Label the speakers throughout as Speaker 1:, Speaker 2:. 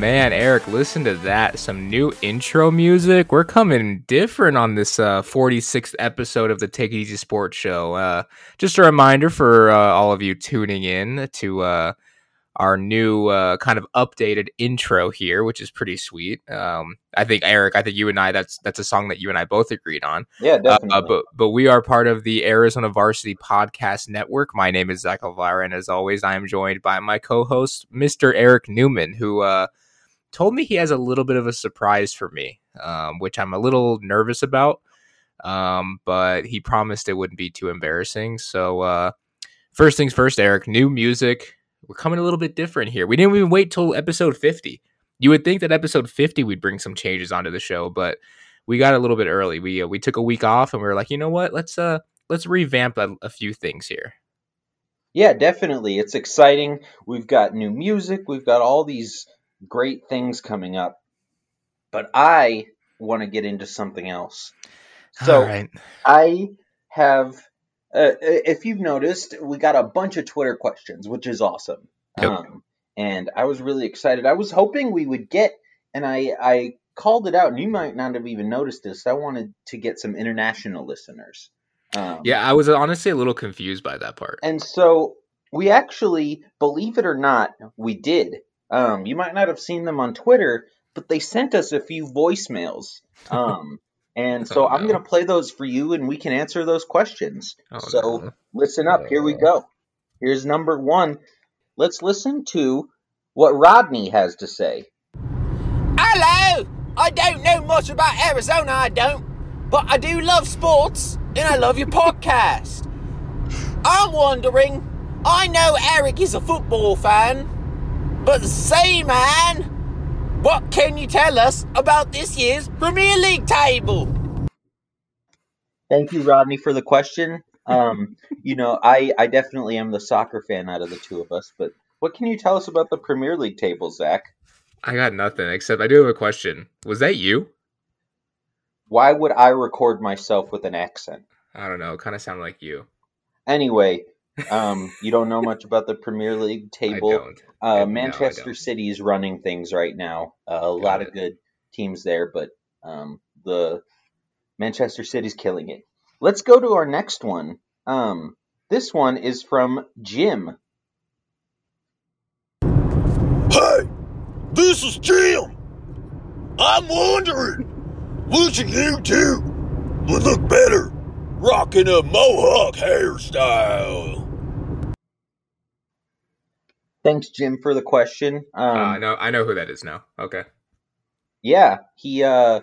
Speaker 1: Man, Eric, listen to that. Some new intro music. We're coming different on this uh, 46th episode of the Take It Easy Sports Show. Uh, just a reminder for uh, all of you tuning in to uh, our new uh, kind of updated intro here, which is pretty sweet. Um, I think Eric, I think you and I that's that's a song that you and I both agreed on.
Speaker 2: Yeah, definitely.
Speaker 1: Uh, but but we are part of the Arizona Varsity Podcast Network. My name is Zach Alvira, and as always, I am joined by my co-host, Mr. Eric Newman, who uh, told me he has a little bit of a surprise for me, um, which I'm a little nervous about. Um, but he promised it wouldn't be too embarrassing. So uh, first things first, Eric, new music we're coming a little bit different here. We didn't even wait till episode 50. You would think that episode 50 we'd bring some changes onto the show, but we got a little bit early. We uh, we took a week off and we were like, you know what? Let's uh let's revamp a, a few things here.
Speaker 2: Yeah, definitely. It's exciting. We've got new music. We've got all these great things coming up. But I want to get into something else. So I have uh, if you've noticed, we got a bunch of Twitter questions, which is awesome. Yep. Um, and I was really excited. I was hoping we would get, and I, I called it out, and you might not have even noticed this. I wanted to get some international listeners.
Speaker 1: Um, yeah, I was honestly a little confused by that part.
Speaker 2: And so we actually, believe it or not, we did. Um, you might not have seen them on Twitter, but they sent us a few voicemails. Um, and so oh, no. I'm going to play those for you and we can answer those questions. Oh, so no. listen up. Here we go. Here's number one. Let's listen to what Rodney has to say.
Speaker 3: Hello! I don't know much about Arizona, I don't. But I do love sports and I love your podcast. I'm wondering, I know Eric is a football fan, but say, man, what can you tell us about this year's Premier League table?
Speaker 2: Thank you, Rodney, for the question. Um, you know, I, I definitely am the soccer fan out of the two of us, but what can you tell us about the Premier League table, Zach?
Speaker 1: I got nothing, except I do have a question. Was that you?
Speaker 2: Why would I record myself with an accent?
Speaker 1: I don't know. It kind of sounded like you.
Speaker 2: Anyway, um, you don't know much about the Premier League table. Uh, Manchester no, City is running things right now. Uh, a got lot it. of good teams there, but um, the Manchester City's killing it. Let's go to our next one. Um, this one is from Jim.
Speaker 4: Hey, this is Jim. I'm wondering which of you two would look better rocking a mohawk hairstyle.
Speaker 2: Thanks, Jim, for the question.
Speaker 1: Um, uh, I know, I know who that is now. Okay.
Speaker 2: Yeah, he uh,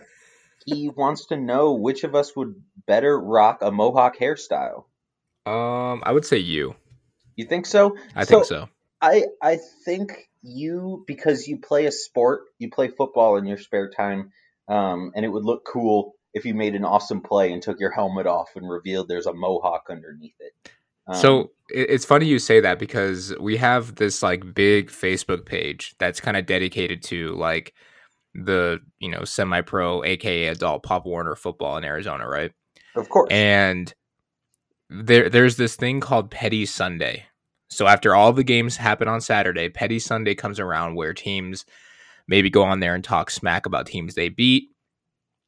Speaker 2: he wants to know which of us would better rock a mohawk hairstyle.
Speaker 1: Um, I would say you.
Speaker 2: You think so?
Speaker 1: I so, think so.
Speaker 2: I I think you because you play a sport, you play football in your spare time, um, and it would look cool if you made an awesome play and took your helmet off and revealed there's a mohawk underneath it.
Speaker 1: Um, so it's funny you say that because we have this like big Facebook page that's kind of dedicated to like the you know semi-pro, aka adult Pop Warner football in Arizona, right?
Speaker 2: Of course.
Speaker 1: And there there's this thing called Petty Sunday. So after all the games happen on Saturday, Petty Sunday comes around where teams maybe go on there and talk smack about teams they beat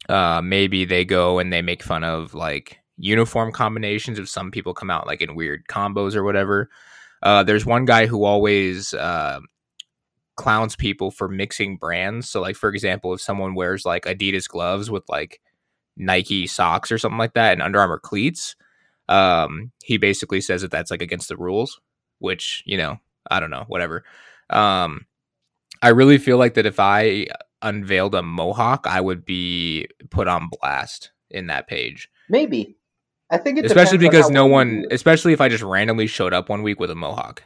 Speaker 1: uh, maybe they go and they make fun of like uniform combinations if some people come out like in weird combos or whatever. Uh, there's one guy who always uh, clowns people for mixing brands. So, like for example, if someone wears like Adidas gloves with like Nike socks or something like that and Under Armour cleats, um, he basically says that that's like against the rules. Which you know, I don't know, whatever. Um, I really feel like that if I unveiled a mohawk, I would be put on blast in that page.
Speaker 2: Maybe. I think
Speaker 1: especially because no one, especially if I just randomly showed up one week with a mohawk.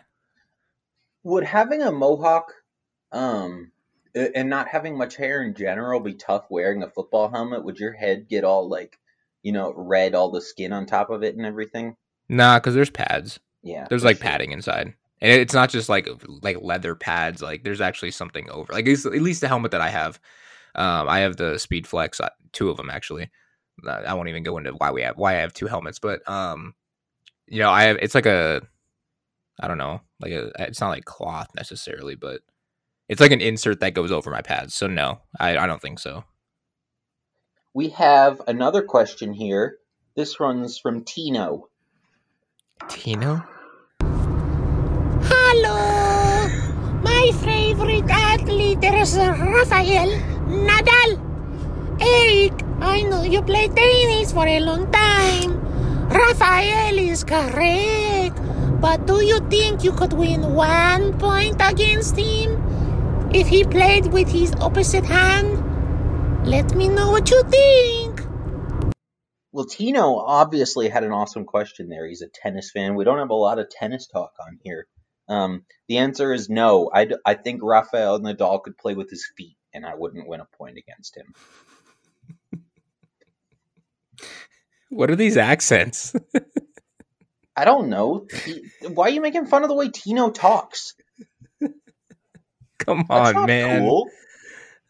Speaker 2: Would having a mohawk, um, and not having much hair in general be tough wearing a football helmet? Would your head get all like, you know, red, all the skin on top of it and everything?
Speaker 1: Nah, because there's pads.
Speaker 2: Yeah,
Speaker 1: there's like sure. padding inside and it's not just like like leather pads like there's actually something over like at least the helmet that i have um i have the speed flex uh, two of them actually i won't even go into why we have why i have two helmets but um you know i have it's like a i don't know like a it's not like cloth necessarily but It's like an insert that goes over my pads. So no, I, I don't think so.
Speaker 2: We have another question here. This runs from Tino.
Speaker 1: Tino?
Speaker 5: Hello! My favorite athlete is Rafael Nadal. Eric, I know you play tennis for a long time. Rafael is correct. But do you think you could win one point against him if he played with his opposite hand? Let me know what you think.
Speaker 2: Well, Tino obviously had an awesome question there. He's a tennis fan. We don't have a lot of tennis talk on here. Um, the answer is no. I, I think Rafael Nadal could play with his feet, and I wouldn't win a point against him.
Speaker 1: What are these accents?
Speaker 2: I don't know. Why are you making fun of the way Tino talks?
Speaker 1: Come
Speaker 2: That's
Speaker 1: on,
Speaker 2: not
Speaker 1: man.
Speaker 2: cool.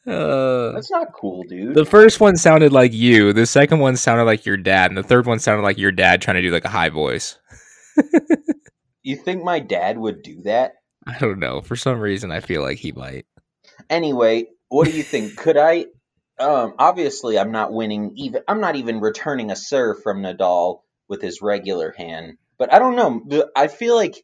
Speaker 1: Uh,
Speaker 2: That's not cool, dude.
Speaker 1: the first one sounded like you. The second one sounded like your dad, and the third one sounded like your dad trying to do like a high voice.
Speaker 2: You think my dad would do that?
Speaker 1: I don't know. For some reason, I feel like he might.
Speaker 2: Anyway, what do you think? Could I? Um, obviously, I'm not winning. Even I'm not even returning a serve from Nadal with his regular hand. But I don't know. I feel like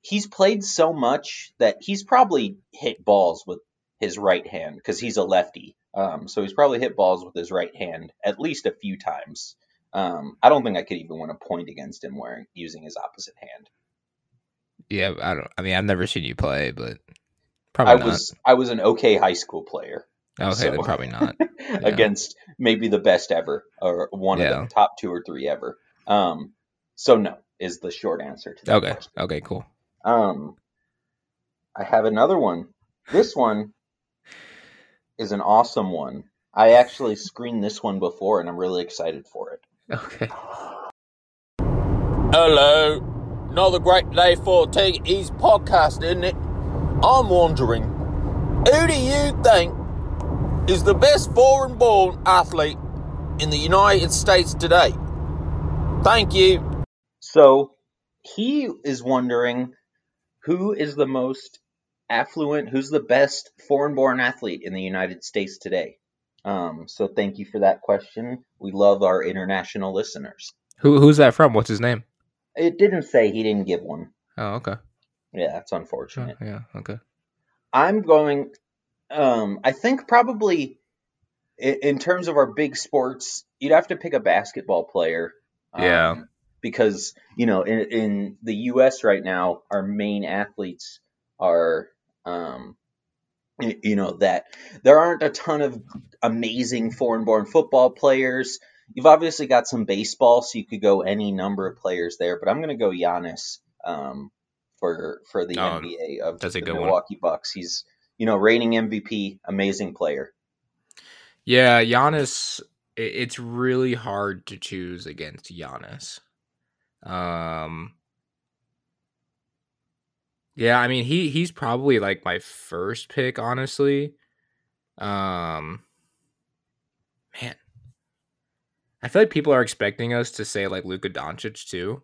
Speaker 2: he's played so much that he's probably hit balls with his right hand because he's a lefty. Um, so he's probably hit balls with his right hand at least a few times. Um, I don't think I could even win a point against him wearing using his opposite hand.
Speaker 1: Yeah, I don't. I mean, I've never seen you play, but probably
Speaker 2: I
Speaker 1: not.
Speaker 2: was I was an okay high school player.
Speaker 1: Okay,
Speaker 2: so-
Speaker 1: then probably not.
Speaker 2: against maybe the best ever or one of the top two or three ever. Um, so no is the short answer to that
Speaker 1: Okay,
Speaker 2: question.
Speaker 1: okay, cool.
Speaker 2: Um, I have another one. This one is an awesome one. I actually screened this one before, and I'm really excited for it.
Speaker 1: Okay.
Speaker 3: Hello. Another great day for Take Easy podcast, isn't it? I'm wondering, who do you think is the best foreign born athlete in the United States today? Thank you.
Speaker 2: So he is wondering who is the most affluent, who's the best foreign-born athlete in the United States today. Um, so thank you for that question. We love our international listeners.
Speaker 1: Who who's that from? What's his name?
Speaker 2: It didn't say he didn't give one.
Speaker 1: Oh, okay.
Speaker 2: Yeah, that's
Speaker 1: Oh,
Speaker 2: unfortunate.
Speaker 1: yeah, okay.
Speaker 2: I'm going. Um, I think probably in, in terms of our big sports, you'd have to pick a basketball player. um,
Speaker 1: Yeah.
Speaker 2: Because you know, in in the U.S. right now, our main athletes are, um, you know, that there aren't a ton of amazing foreign-born football players. You've obviously got some baseball, so you could go any number of players there. But I'm going to go Giannis um, for for the
Speaker 1: Oh,
Speaker 2: NBA of
Speaker 1: that's a
Speaker 2: the
Speaker 1: good one.
Speaker 2: Milwaukee Bucks. He's you know reigning MVP, amazing player.
Speaker 1: Yeah, Giannis. It's really hard to choose against Giannis. Um. Yeah, I mean he he's probably like my first pick, honestly. Um. Man, I feel like people are expecting us to say like Luka Doncic too.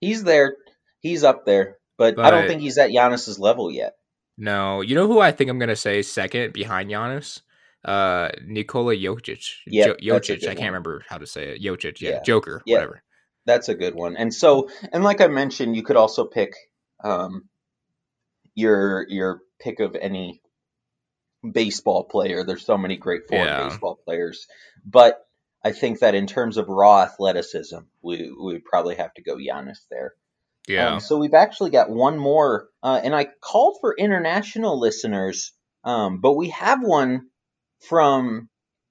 Speaker 2: He's there, he's up there, but, I don't think he's at Giannis's level yet.
Speaker 1: No, you know who I think I'm gonna say second behind Giannis? Uh, Nikola Jokic.
Speaker 2: Yep,
Speaker 1: Jo- Jokic. I can't
Speaker 2: one.
Speaker 1: remember how to say it. Jokic. Yeah,
Speaker 2: Yeah.
Speaker 1: Joker.
Speaker 2: Yeah.
Speaker 1: Whatever.
Speaker 2: That's a good one. And so, and like I mentioned, you could also pick um, your your pick of any baseball player. There's so many great foreign
Speaker 1: Yeah.
Speaker 2: baseball players, but I think that in terms of raw athleticism, we we probably have to go Giannis there.
Speaker 1: Yeah.
Speaker 2: Um, so we've actually got one more, uh, and I called for international listeners, um, but we have one from,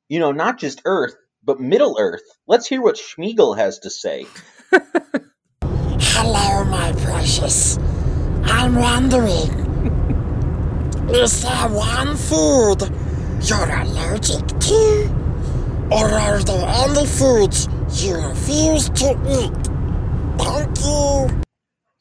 Speaker 2: you know, not just Earth, but Middle Earth. Let's hear what Schmiegel has to say.
Speaker 5: Hello, my precious. I'm wondering, is there one food you're allergic to? Or are there any foods you refuse to eat? Thank you.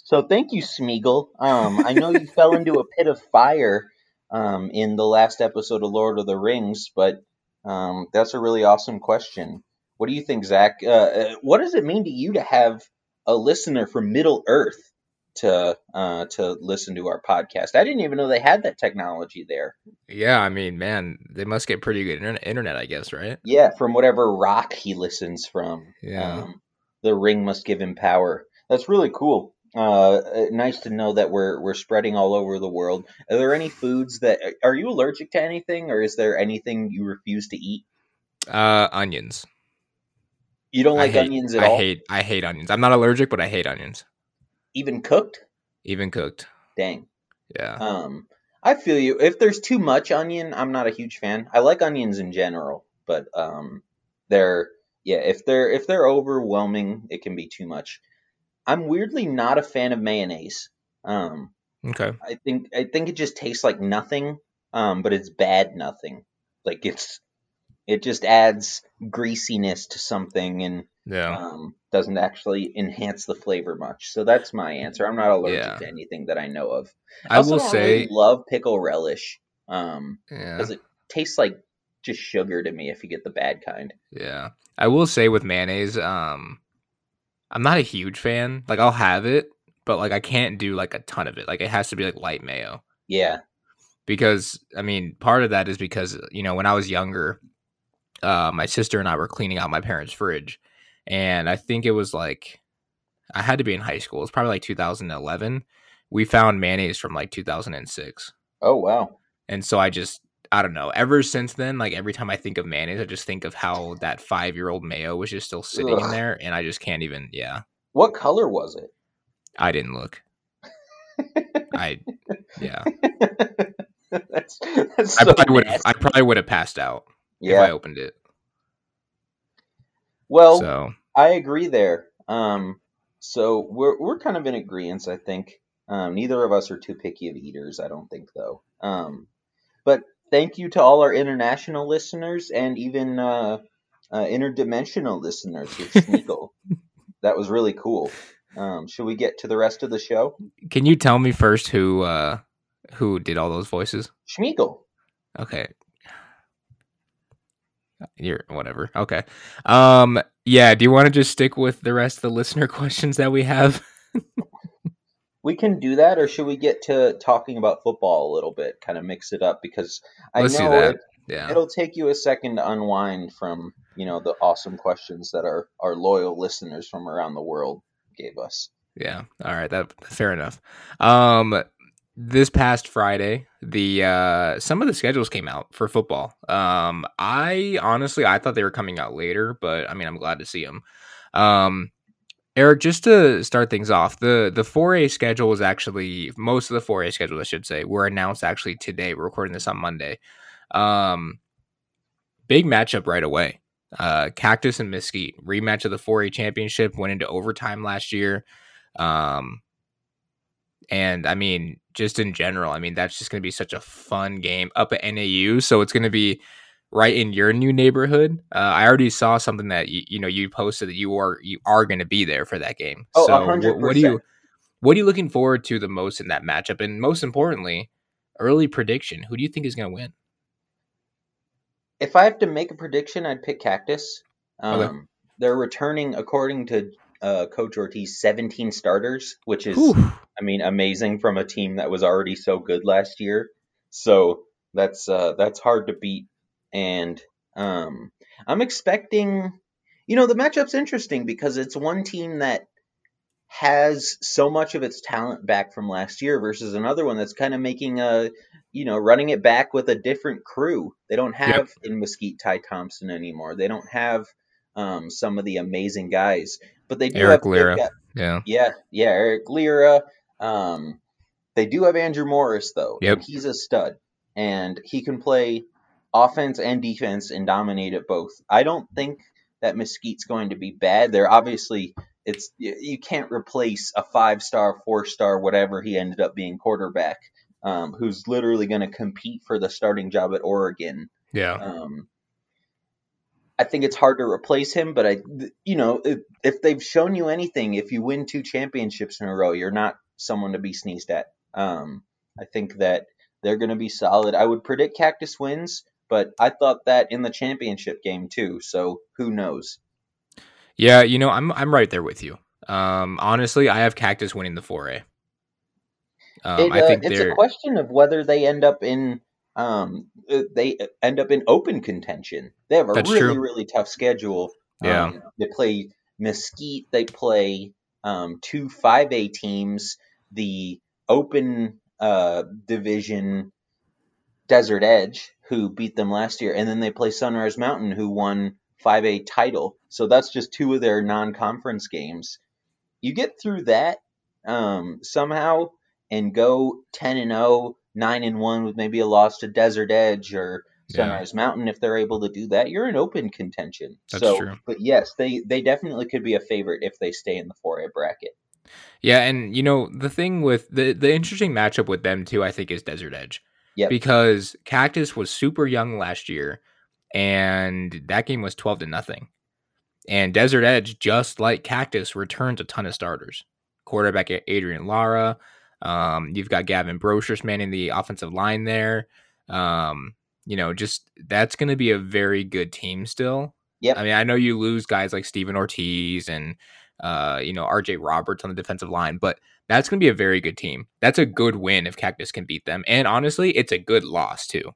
Speaker 2: So thank you, Smeagol. Um, I know you fell into a pit of fire um, in the last episode of Lord of the Rings, but um, that's a really awesome question. What do you think, Zach? Uh, uh, what does it mean to you to have a listener from Middle Earth? to uh, to listen to our podcast. I didn't even know they had that technology there.
Speaker 1: Yeah, I mean, man, they must get pretty good internet, internet I guess, right?
Speaker 2: Yeah, from whatever rock he listens from.
Speaker 1: Yeah.
Speaker 2: Um, the ring must give him power. That's really cool. Uh, uh, nice to know that we're we're spreading all over the world. Are there any foods that are you allergic to anything, or is there anything you refuse to eat?
Speaker 1: Uh, onions.
Speaker 2: You don't like
Speaker 1: hate,
Speaker 2: onions at
Speaker 1: I
Speaker 2: all,
Speaker 1: hate I hate onions. I'm not allergic, but I hate onions,
Speaker 2: even cooked.
Speaker 1: even cooked.
Speaker 2: Dang.
Speaker 1: Yeah.
Speaker 2: Um, I feel you. If there's too much onion, I'm not a huge fan. I like onions in general, but um, they're yeah. If they're if they're overwhelming, it can be too much. I'm weirdly not a fan of mayonnaise. Um,
Speaker 1: okay.
Speaker 2: I think I think it just tastes like nothing. Um, but it's bad nothing. Like it's it just adds greasiness to something and
Speaker 1: Yeah.
Speaker 2: um, doesn't actually enhance the flavor much. So that's my answer. I'm not allergic
Speaker 1: Yeah.
Speaker 2: to anything that I know of.
Speaker 1: I
Speaker 2: also
Speaker 1: will say,
Speaker 2: really love pickle relish. Um,
Speaker 1: yeah,
Speaker 2: because it tastes like just sugar to me if you get the bad kind.
Speaker 1: yeah. I will say with mayonnaise, um, I'm not a huge fan. Like I'll have it, but like I can't do like a ton of it. Like it has to be like light mayo.
Speaker 2: Yeah.
Speaker 1: because I mean, part of that is because you know when I was younger, uh, my sister and I were cleaning out my parents' fridge, and I think it was like I had to be in high school. It's probably like 2011. We found mayonnaise from like 2006,
Speaker 2: Oh wow.
Speaker 1: and so I just I don't know. Ever since then, like every time I think of mayonnaise, I just think of how that five year old mayo was just still sitting in there, and I just can't even. Yeah,
Speaker 2: What color was it?
Speaker 1: I didn't look. I yeah.
Speaker 2: that's that's
Speaker 1: I
Speaker 2: so
Speaker 1: probably would have. I probably would have passed out if. I opened it.
Speaker 2: Well,
Speaker 1: So
Speaker 2: I agree there. Um, so we're we're kind of in agreement, I think. Um, neither of us are too picky of eaters, I don't think, though. Um, but thank you to all our international listeners and even uh, uh, interdimensional listeners with Sneakle. that was really cool. Um, should we get to the rest of the show?
Speaker 1: Can you tell me first who uh who did all those voices?
Speaker 2: Schmeagle.
Speaker 1: Okay. You're whatever. Okay. Um yeah, do you want to just stick with the rest of the listener questions that we have?
Speaker 2: We can do that, or should we get to talking about football a little bit, kind of mix it up? Because I
Speaker 1: Let's
Speaker 2: know
Speaker 1: that.
Speaker 2: it,
Speaker 1: Yeah.
Speaker 2: it'll take you a second to unwind from you know the awesome questions that our our loyal listeners from around the world gave us.
Speaker 1: Yeah. All right. That fair enough. Um, this past Friday, the uh, some of the schedules came out for football. Um, I honestly I thought they were coming out later, but I mean I'm glad to see them. Um, Eric, just to start things off, the the 4A schedule was actually most of the 4A schedule, I should say, were announced actually today. We're recording this on Monday. Um, big matchup right away. Uh, Cactus and Mesquite rematch of the 4A championship went into overtime last year. Um, and I mean, just in general, I mean, that's just going to be such a fun game up at NAU. So it's going to be right in your new neighborhood. Uh, I already saw something that you, you know you posted that you are you are going to be there for that game.
Speaker 2: Oh,
Speaker 1: so
Speaker 2: hundred
Speaker 1: what, what do you what are you looking forward to the most in that matchup? And most importantly, early prediction: who do you think is going to win?
Speaker 2: If I have to make a prediction, I'd pick Cactus. Um,
Speaker 1: Okay.
Speaker 2: They're returning, according to uh, Coach Ortiz, 17 starters, which is,
Speaker 1: Whew.
Speaker 2: I mean, amazing from a team that was already so good last year. So that's uh, that's hard to beat. And um, I'm expecting, you know, the matchup's interesting because it's one team that has so much of its talent back from last year versus another one that's kind of making a, you know, running it back with a different crew. They don't have in Mesquite Ty Thompson anymore. They don't have um, some of the amazing guys, but they do
Speaker 1: Eric
Speaker 2: have
Speaker 1: Lira. Yeah,
Speaker 2: yeah, yeah, Eric Lira. Um, they do have Andrew Morris though.
Speaker 1: Yep.
Speaker 2: he's a stud, and he can play offense and defense and dominate at both. I don't think that Mesquite's going to be bad. They're obviously it's you you can't replace a five star, four star, whatever he ended up being quarterback, um, who's literally going to compete for the starting job at Oregon.
Speaker 1: yeah,
Speaker 2: Um, I think it's hard to replace him, but I, you know, if, if they've shown you anything, if you win two championships in a row, you're not someone to be sneezed at. Um, I think that they're going to be solid. I would predict Cactus wins, but I thought that in the championship game too. So who knows?
Speaker 1: yeah. You know, I'm I'm right there with you. Um, honestly, I have Cactus winning the 4A. Um,
Speaker 2: It,
Speaker 1: I
Speaker 2: uh,
Speaker 1: think
Speaker 2: it's
Speaker 1: they're
Speaker 2: a question of whether they end up in um uh, they end up in open contention. They have a
Speaker 1: That's
Speaker 2: really
Speaker 1: true.
Speaker 2: really tough schedule.
Speaker 1: Yeah.
Speaker 2: Um, they play Mesquite. They play um, two five A teams. The open uh, division Desert Edge, who beat them last year, and then they play Sunrise Mountain, who won 5A title. So that's just two of their non-conference games. You get through that um, somehow and go 10 and 0, 9 and 1 with maybe a loss to Desert Edge or
Speaker 1: Yeah.
Speaker 2: Sunrise Mountain if they're able to do that, you're in open contention.
Speaker 1: That's
Speaker 2: so,
Speaker 1: true.
Speaker 2: But yes, they they definitely could be a favorite if they stay in the 4A bracket.
Speaker 1: Yeah, and you know the thing with the the interesting matchup with them too, I think, is Desert Edge.
Speaker 2: Yep.
Speaker 1: Because Cactus was super young last year, and that game was twelve to nothing. And Desert Edge, just like Cactus, returns a ton of starters. Quarterback Adrian Lara. Um, you've got Gavin Brochus manning the offensive line there. Um, you know, just that's going to be a very good team still.
Speaker 2: Yep.
Speaker 1: I mean, I know you lose guys like Steven Ortiz and uh, you know, RJ Roberts on the defensive line, but that's going to be a very good team. That's a good win if Cactus can beat them. And honestly, it's a good loss too,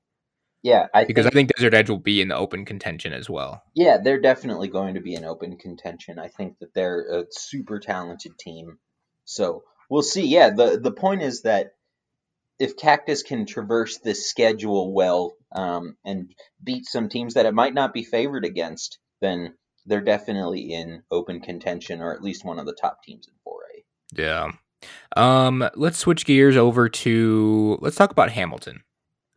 Speaker 2: Yeah, I
Speaker 1: because
Speaker 2: think,
Speaker 1: I think Desert Edge will be in the open contention as well.
Speaker 2: yeah, they're definitely going to be in open contention. I think that they're a super talented team. So we'll see. Yeah, the the point is that if Cactus can traverse this schedule well um, and beat some teams that it might not be favored against, then they're definitely in open contention or at least one of the top teams in 4A.
Speaker 1: Yeah. Um, let's switch gears over to let's talk about Hamilton.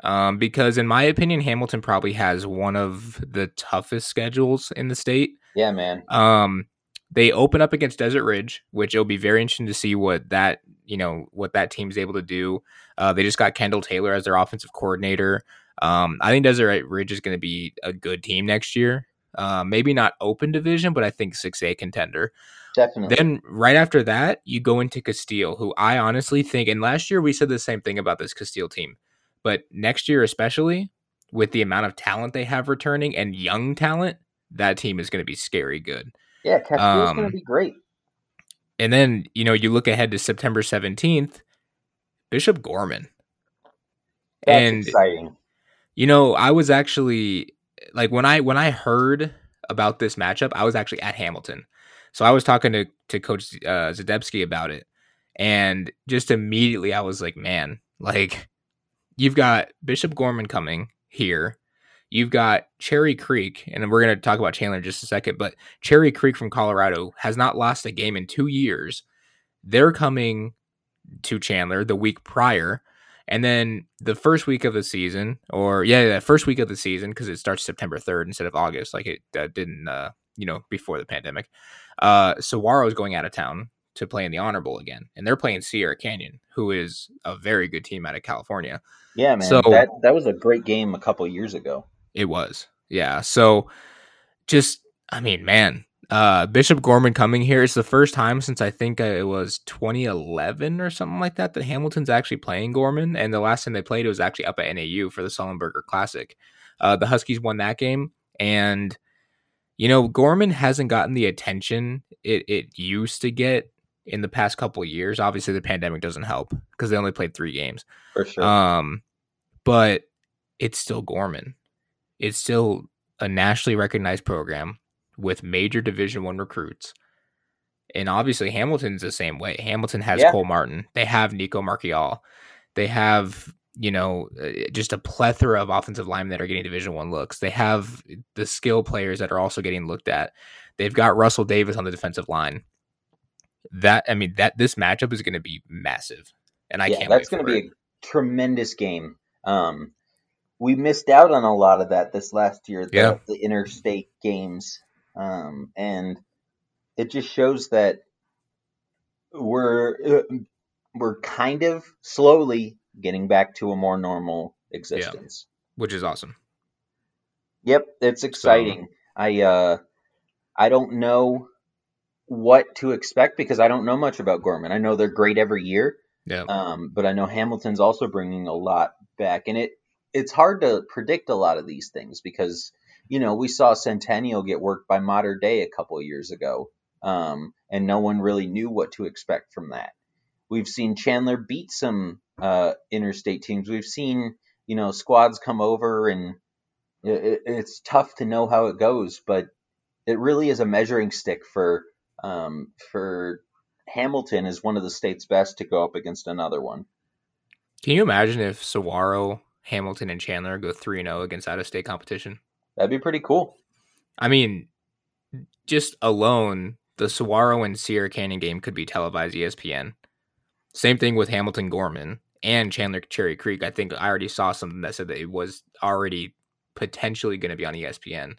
Speaker 1: Um, because in my opinion, Hamilton probably has one of the toughest schedules in the state.
Speaker 2: Yeah, man.
Speaker 1: Um, they open up against Desert Ridge, which it'll be very interesting to see what that you know what that team's able to do. Uh, they just got Kendall Taylor as their offensive coordinator. Um, I think Desert Ridge is going to be a good team next year. Uh, maybe not open division, but I think six A contender.
Speaker 2: Definitely.
Speaker 1: Then right after that, you go into Casteel, who I honestly think, and last year we said the same thing about this Casteel team, but next year especially with the amount of talent they have returning and young talent, that team is going to be scary good.
Speaker 2: yeah, Casteel's
Speaker 1: um,
Speaker 2: going to be great.
Speaker 1: And then, you know, you look ahead to September 17th, Bishop Gorman.
Speaker 2: That's
Speaker 1: and
Speaker 2: exciting.
Speaker 1: you know, I was actually like when I when I heard about this matchup, I was actually at Hamilton. So I was talking to to coach uh Zadebski about it. And just immediately I was like, man, like you've got Bishop Gorman coming here. You've got Cherry Creek, and we're going to talk about Chandler in just a second, but Cherry Creek from Colorado has not lost a game in two years. They're coming to Chandler the week prior. And then the first week of the season, or yeah, the first week of the season, because it starts September 3rd instead of August, like it uh, didn't, uh, you know, before the pandemic. Uh, Saguaro is going out of town to play in the Honor Bowl again, and they're playing Sierra Canyon, who is a very good team out of California.
Speaker 2: Yeah, man.
Speaker 1: so-
Speaker 2: that that was a great game a couple years ago.
Speaker 1: It was. Yeah. So just I mean, man, uh Bishop Gorman coming here is the first time since I think uh, it was 2011 or something like that that Hamilton's actually playing Gorman and the last time they played it was actually up at NAU for the Sullenberger Classic. Uh the Huskies won that game and you know, Gorman hasn't gotten the attention it it used to get in the past couple of years. Obviously the pandemic doesn't help because they only played 3 games.
Speaker 2: For sure.
Speaker 1: Um, but it's still Gorman. It's still a nationally recognized program with major Division One recruits. And obviously Hamilton's the same way. Hamilton has
Speaker 2: Yeah.
Speaker 1: Cole Martin. They have Nico Marchial. They have, you know, uh, just a plethora of offensive linemen that are getting Division One looks. They have the skill players that are also getting looked at. They've got Russell Davis on the defensive line. That I mean that this matchup is going to be massive, and I
Speaker 2: yeah,
Speaker 1: can't.
Speaker 2: that's
Speaker 1: going to
Speaker 2: be a tremendous game. Um, we missed out on a lot of that this last year, the,
Speaker 1: Yeah.
Speaker 2: the interstate games, um, and it just shows that we're uh, we're kind of slowly getting back to a more normal existence.
Speaker 1: which is awesome.
Speaker 2: Yep, it's exciting. I uh I don't know what to expect because I don't know much about Gorman. I know they're great every year,
Speaker 1: Yeah.
Speaker 2: um, but I know Hamilton's also bringing a lot back, and it it's hard to predict a lot of these things because you know we saw Centennial get worked by Mater Dei a couple of years ago, um, and no one really knew what to expect from that. We've seen Chandler beat some uh, interstate teams. We've seen you know squads come over, and it, it- it's tough to know how it goes, but it really is a measuring stick for um, for Hamilton is one of the state's best to go up against another one.
Speaker 1: Can you imagine if Saguaro, Hamilton, and Chandler go 3 0 against out of state competition?
Speaker 2: That'd be pretty cool.
Speaker 1: I mean, just alone, the Saguaro and Sierra Canyon game could be televised ESPN. Same thing with Hamilton Gorman and Chandler Cherry Creek. I think I already saw something that said that it was already potentially going to be on ESPN.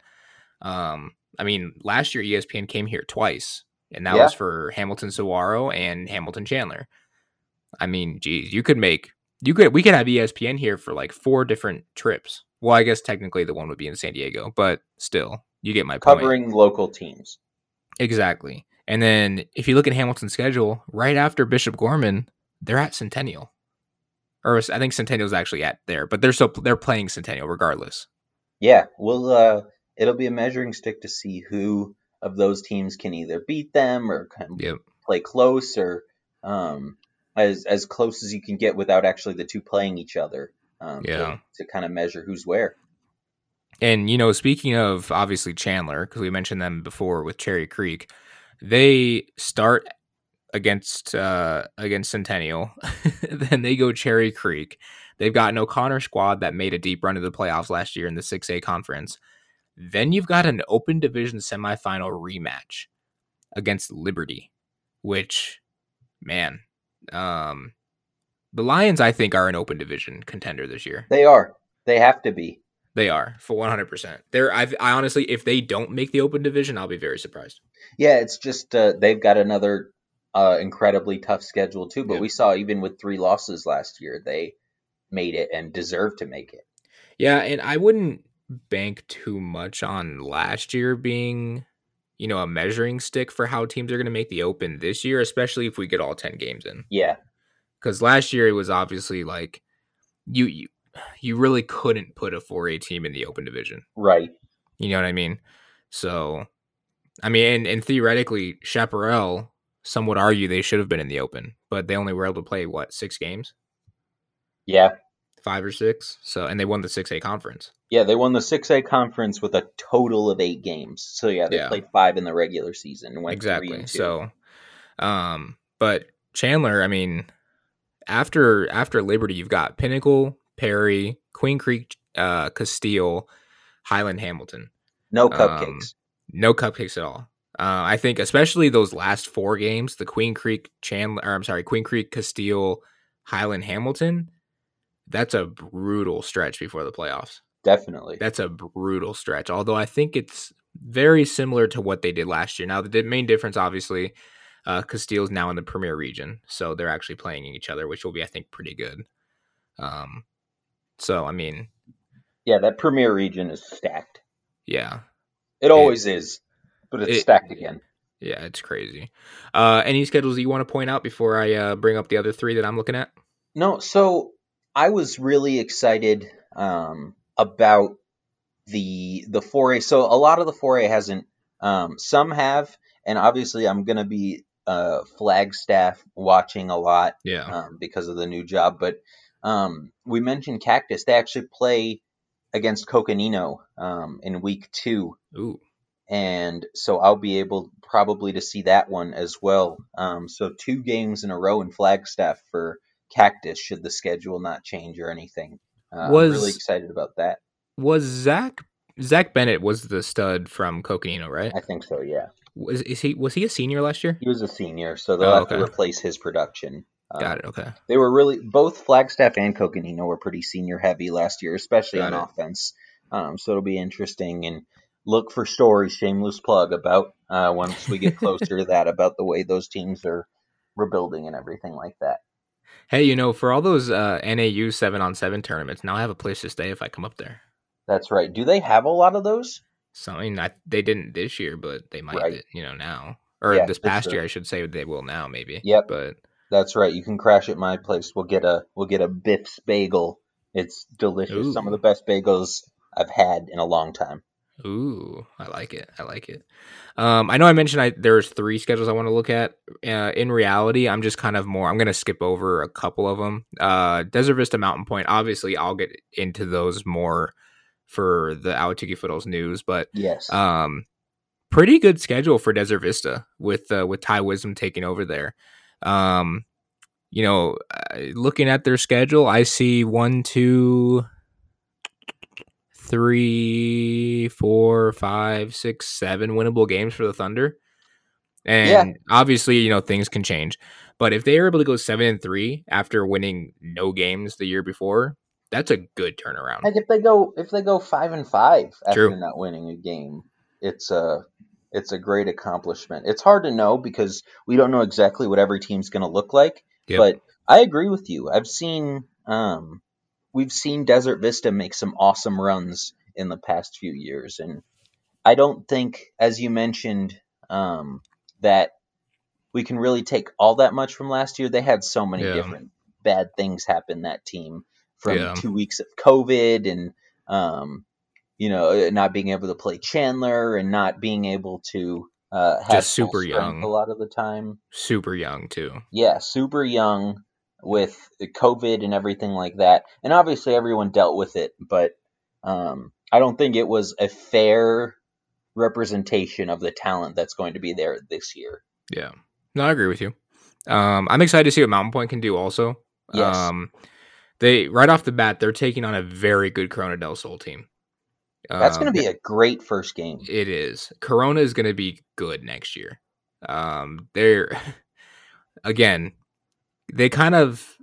Speaker 1: Um, I mean, last year ESPN came here twice, and that
Speaker 2: Yeah.
Speaker 1: was for Hamilton Saguaro and Hamilton Chandler. I mean, geez, you could make you could we could have ESPN here for like four different trips. Well, I guess technically the one would be in San Diego, but still, you get my point.
Speaker 2: Covering local teams.
Speaker 1: Exactly. And then if you look at Hamilton's schedule, right after Bishop Gorman, they're at Centennial. Or I think Centennial's actually at there, but they're still they're playing Centennial regardless.
Speaker 2: Yeah, we'll uh, it'll be a measuring stick to see who of those teams can either beat them or can
Speaker 1: Yep.
Speaker 2: play close or um, as as close as you can get without actually the two playing each other. Um,
Speaker 1: Yeah.
Speaker 2: to, to kind of measure who's where.
Speaker 1: And you know, speaking of obviously Chandler, because we mentioned them before with Cherry Creek, they start against uh against Centennial, then they go Cherry Creek. They've got an O'Connor squad that made a deep run to the playoffs last year in the 6A conference. Then you've got an open division semifinal rematch against Liberty, which man, um the Lions I think are an open division contender this year.
Speaker 2: They are. They have to be.
Speaker 1: They are for one hundred percent. They're I, I honestly, if they don't make the open division, I'll be very surprised.
Speaker 2: Yeah, it's just uh, they've got another uh, incredibly tough schedule too. But
Speaker 1: Yep.
Speaker 2: we saw even with three losses last year, they made it and deserved to make it.
Speaker 1: Yeah, and I wouldn't bank too much on last year being, you know, a measuring stick for how teams are going to make the open this year, especially if we get all ten games in.
Speaker 2: Yeah,
Speaker 1: Because last year it was obviously like you you you really couldn't put a four A team in the open division.
Speaker 2: right.
Speaker 1: You know what I mean? So, I mean, and, and theoretically, Chaparral, some would argue they should have been in the open, but they only were able to play what six games,
Speaker 2: Yeah,
Speaker 1: five or six. So, and they won the six A conference.
Speaker 2: yeah. They won the six A conference with a total of eight games. So yeah, they
Speaker 1: Yeah.
Speaker 2: played five in the regular season. and Went three
Speaker 1: exactly. So, um, but Chandler, I mean, after after Liberty, you've got Pinnacle, Perry, Queen Creek, uh, Casteel, Highland, Hamilton.
Speaker 2: no
Speaker 1: um,
Speaker 2: cupcakes.
Speaker 1: No cupcakes at all. Uh, I think especially those last four games, the Queen Creek Chandler, or I'm sorry, Queen Creek Casteel, Highland Hamilton. That's a brutal stretch before the playoffs.
Speaker 2: Definitely.
Speaker 1: That's a brutal stretch. Although I think it's very similar to what they did last year. Now the main difference, obviously, uh, Casteel's now in the Premier Region, so they're actually playing each other, which will be, I think, pretty good. Um, so I mean,
Speaker 2: yeah, that premier region is stacked.
Speaker 1: yeah,
Speaker 2: It always is, but it's
Speaker 1: it-
Speaker 2: stacked again.
Speaker 1: Yeah, it's crazy. Uh, any schedules you want to point out before I uh, bring up the other three that I'm looking at?
Speaker 2: No, so I was really excited um, about the the 4A. So a lot of the 4A hasn't. Um, some have, and obviously I'm gonna be uh, Flagstaff watching a lot
Speaker 1: Yeah.
Speaker 2: um, because of the new job. But um, we mentioned Cactus. They actually play against Coconino um, in week two,
Speaker 1: Ooh.
Speaker 2: And so I'll be able probably to see that one as well. Um, so two games in a row in Flagstaff for Cactus, should the schedule not change or anything. Uh,
Speaker 1: Was-
Speaker 2: I'm really excited about that.
Speaker 1: Was Zach Zach Bennett was the stud from Coconino, right?
Speaker 2: I think so. Yeah,
Speaker 1: Was is he was he a senior last year?
Speaker 2: he was a senior, so they'll
Speaker 1: Oh,
Speaker 2: have to replace his production. Um,
Speaker 1: Got it. Okay.
Speaker 2: They were really both Flagstaff and Coconino were pretty senior heavy last year, especially
Speaker 1: Got
Speaker 2: on
Speaker 1: it.
Speaker 2: offense. Um, so it'll be interesting and look for stories. Shameless plug about uh, once we get closer to that about the way those teams are rebuilding and everything like that.
Speaker 1: Hey, you know, for all those uh, NAU seven on seven tournaments, now I have a place to stay if I come up there.
Speaker 2: That's right. Do they have a lot of those?
Speaker 1: So I mean, I, they didn't this year, but they might,
Speaker 2: Right.
Speaker 1: you know, now or
Speaker 2: Yeah,
Speaker 1: this past year, I should say they will now, maybe.
Speaker 2: Yep.
Speaker 1: But
Speaker 2: That's right. You can crash at my place. We'll get a we'll get a Biff's bagel. It's delicious. Some of the best bagels I've had in a long time.
Speaker 1: Ooh, I like it. I like it. Um, I know I mentioned I there's three schedules I want to look at. Uh, in reality, I'm just kind of more. I'm gonna skip over a couple of them. Uh, Desert Vista Mountain Pointe. Obviously, I'll get into those more for the Ahwatukee Foothills news, but
Speaker 2: Yes.
Speaker 1: um, pretty good schedule for Desert Vista with uh, with Ty Wisdom taking over there. Um, you know, looking at their schedule, I see one, two, three, four, five, six, seven winnable games for the Thunder. And
Speaker 2: Yeah.
Speaker 1: obviously, you know, things can change. But if they are able to go seven and three after winning no games the year before, that's a good turnaround.
Speaker 2: Like if they go if they go five and five after
Speaker 1: True.
Speaker 2: not winning a game, it's a it's a great accomplishment. It's hard to know because we don't know exactly what every team's going to look like.
Speaker 1: Yep.
Speaker 2: But I agree with you. I've seen um, we've seen Desert Vista make some awesome runs in the past few years, and I don't think, as you mentioned, um, that we can really take all that much from last year. They had so many
Speaker 1: Yeah.
Speaker 2: different bad things happen that team from
Speaker 1: Yeah.
Speaker 2: two weeks of COVID and um, you know not being able to play Chandler and not being able to uh, have
Speaker 1: Just super young.
Speaker 2: a lot of the time.
Speaker 1: Super young too.
Speaker 2: Yeah, super young with COVID and everything like that. And obviously everyone dealt with it, but um, I don't think it was a fair representation of the talent that's going to be there this year.
Speaker 1: Yeah. No, I agree with you. Um, I'm excited to see what Mountain Pointe can do also.
Speaker 2: Yes.
Speaker 1: Um, they right off the bat, they're taking on a very good Corona del Sol team.
Speaker 2: That's
Speaker 1: Um,
Speaker 2: going to be a great first game.
Speaker 1: It is. Corona is going to be good next year. Um, they're again, they kind of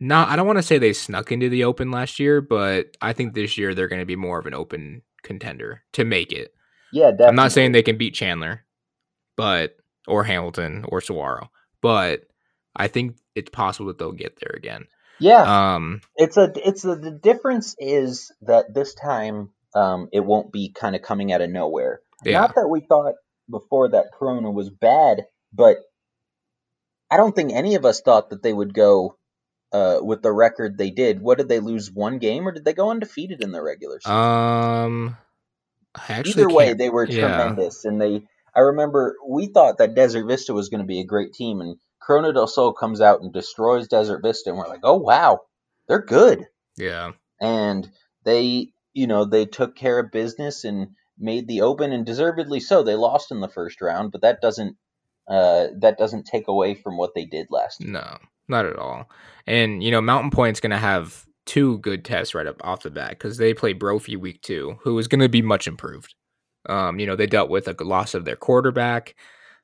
Speaker 1: not. I don't want to say they snuck into the open last year, but I think this year they're going to be more of an open contender to make it.
Speaker 2: Yeah, definitely.
Speaker 1: I'm not saying they can beat Chandler, but or Hamilton or Saguaro, but I think it's possible that they'll get there again.
Speaker 2: Yeah,
Speaker 1: Um,
Speaker 2: it's a it's a, the difference is that this time um, it won't be kind of coming out of nowhere.
Speaker 1: yeah,
Speaker 2: Not that we thought before that Corona was bad, but I don't think any of us thought that they would go uh, with the record they did. What did they lose one game, or did they go undefeated in the regular season?
Speaker 1: um, I actually
Speaker 2: Either way, they were
Speaker 1: yeah.
Speaker 2: tremendous, and they. I remember we thought that Desert Vista was going to be a great team, and Corona del Sol comes out and destroys Desert Vista, and we're like, oh wow, they're good.
Speaker 1: yeah,
Speaker 2: and they you know they took care of business and made the open and deservedly so they lost in the first round but that doesn't uh that doesn't take away from what they did last year
Speaker 1: No, not at all. And you know, Mountain Pointe's going to have two good tests right up off the bat because they play Brophy week two, who is going to be much improved. Um, you know, they dealt with a loss of their quarterback,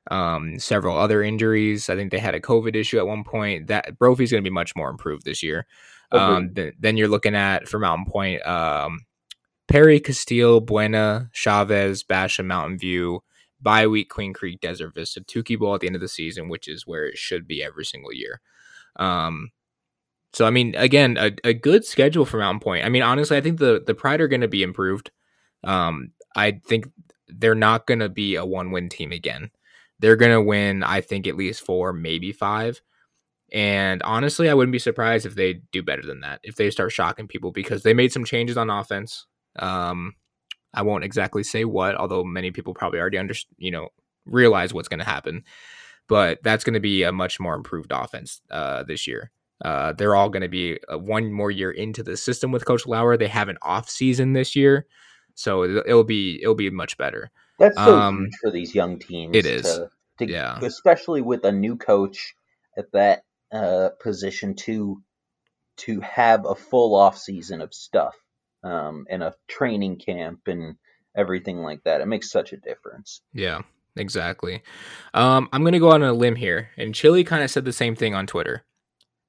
Speaker 1: um, several other injuries. I think they had a COVID issue at one point. That Brophy's going to be much more improved this year. Um, th- then you're looking at for Mountain Pointe, um, Perry, Casteel, Buena, Chavez, Basha, Mountain View, bye week, Queen Creek, Desert Vista, Tukee Bowl at the end of the season, which is where it should be every single year. Um, so I mean, again, a, a good schedule for Mountain Pointe. I mean, honestly, I think the the Pride are going to be improved. Um, I think they're not going to be a one win team again. They're going to win, I think, at least four, maybe five. And honestly, I wouldn't be surprised if they do better than that, if they start shocking people because they made some changes on offense. Um, I won't exactly say what, although many people probably already under, you know, realize what's going to happen. But that's going to be a much more improved offense uh, this year. Uh, they're all going to be uh, one more year into the system with Coach Lauer. They have an off season this year, so it'll, it'll be it'll be much better.
Speaker 2: that's so
Speaker 1: Um,
Speaker 2: huge for these young teams
Speaker 1: it is.
Speaker 2: to, to
Speaker 1: Yeah.
Speaker 2: especially with a new coach at that uh position to to have a full off season of stuff um and a training camp and everything like that it makes such a difference
Speaker 1: Yeah, exactly. Um, I'm gonna go on a limb here, and Chili kind of said the same thing on Twitter.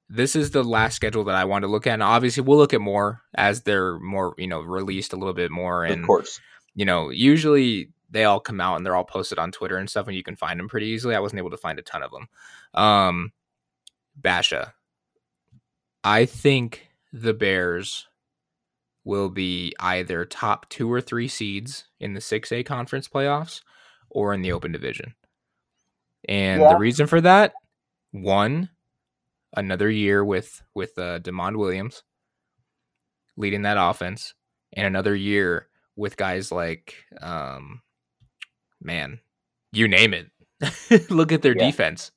Speaker 1: This is the last schedule that I want to look at, and obviously we'll look at more as they're more, you know, released a little bit more. And
Speaker 2: of course
Speaker 1: you know, usually they all come out and they're all posted on Twitter and stuff, and you can find them pretty easily. I wasn't able to find a ton of them. Um, Basha, I think the Bears will be either top two or three seeds in the 6A conference playoffs or in the open division. And
Speaker 2: Yeah.
Speaker 1: the reason for that, one, another year with with uh, Demond Williams leading that offense, and another year with guys like, um, man, you name it. Look at their
Speaker 2: Yeah.
Speaker 1: defense.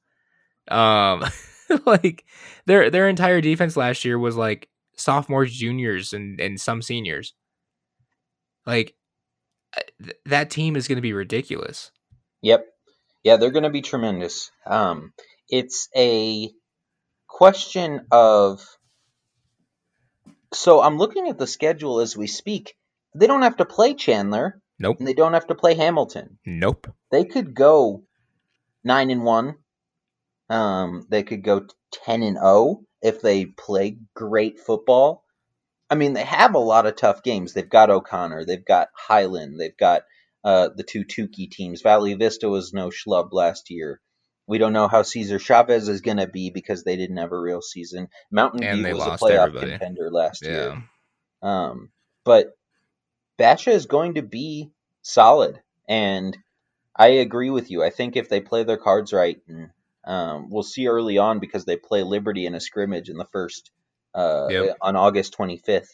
Speaker 1: Um, like their their entire defense last year was like sophomores, juniors, and and some seniors. Like uh, th- that team is going to be ridiculous.
Speaker 2: Yep. Yeah, they're going to be tremendous. Um, it's a question of. So I'm looking at the schedule as we speak. They don't have to play Chandler,
Speaker 1: Nope.
Speaker 2: and they don't have to play Hamilton.
Speaker 1: Nope.
Speaker 2: They could go nine and one. Um, they could go ten and zero if they play great football. I mean, they have a lot of tough games. They've got O'Connor, they've got Highland, they've got uh, the two Tukee teams. Valley Vista was no schlub last year. We don't know how Cesar Chavez is going to be because they didn't have a real season. Mountain
Speaker 1: And
Speaker 2: View was a playoff
Speaker 1: everybody.
Speaker 2: contender last
Speaker 1: Yeah.
Speaker 2: year. Um, but Basha is going to be solid, and I agree with you. I think if they play their cards right, and um, we'll see early on because they play Liberty in a scrimmage in the first uh,
Speaker 1: Yep.
Speaker 2: on August 25th,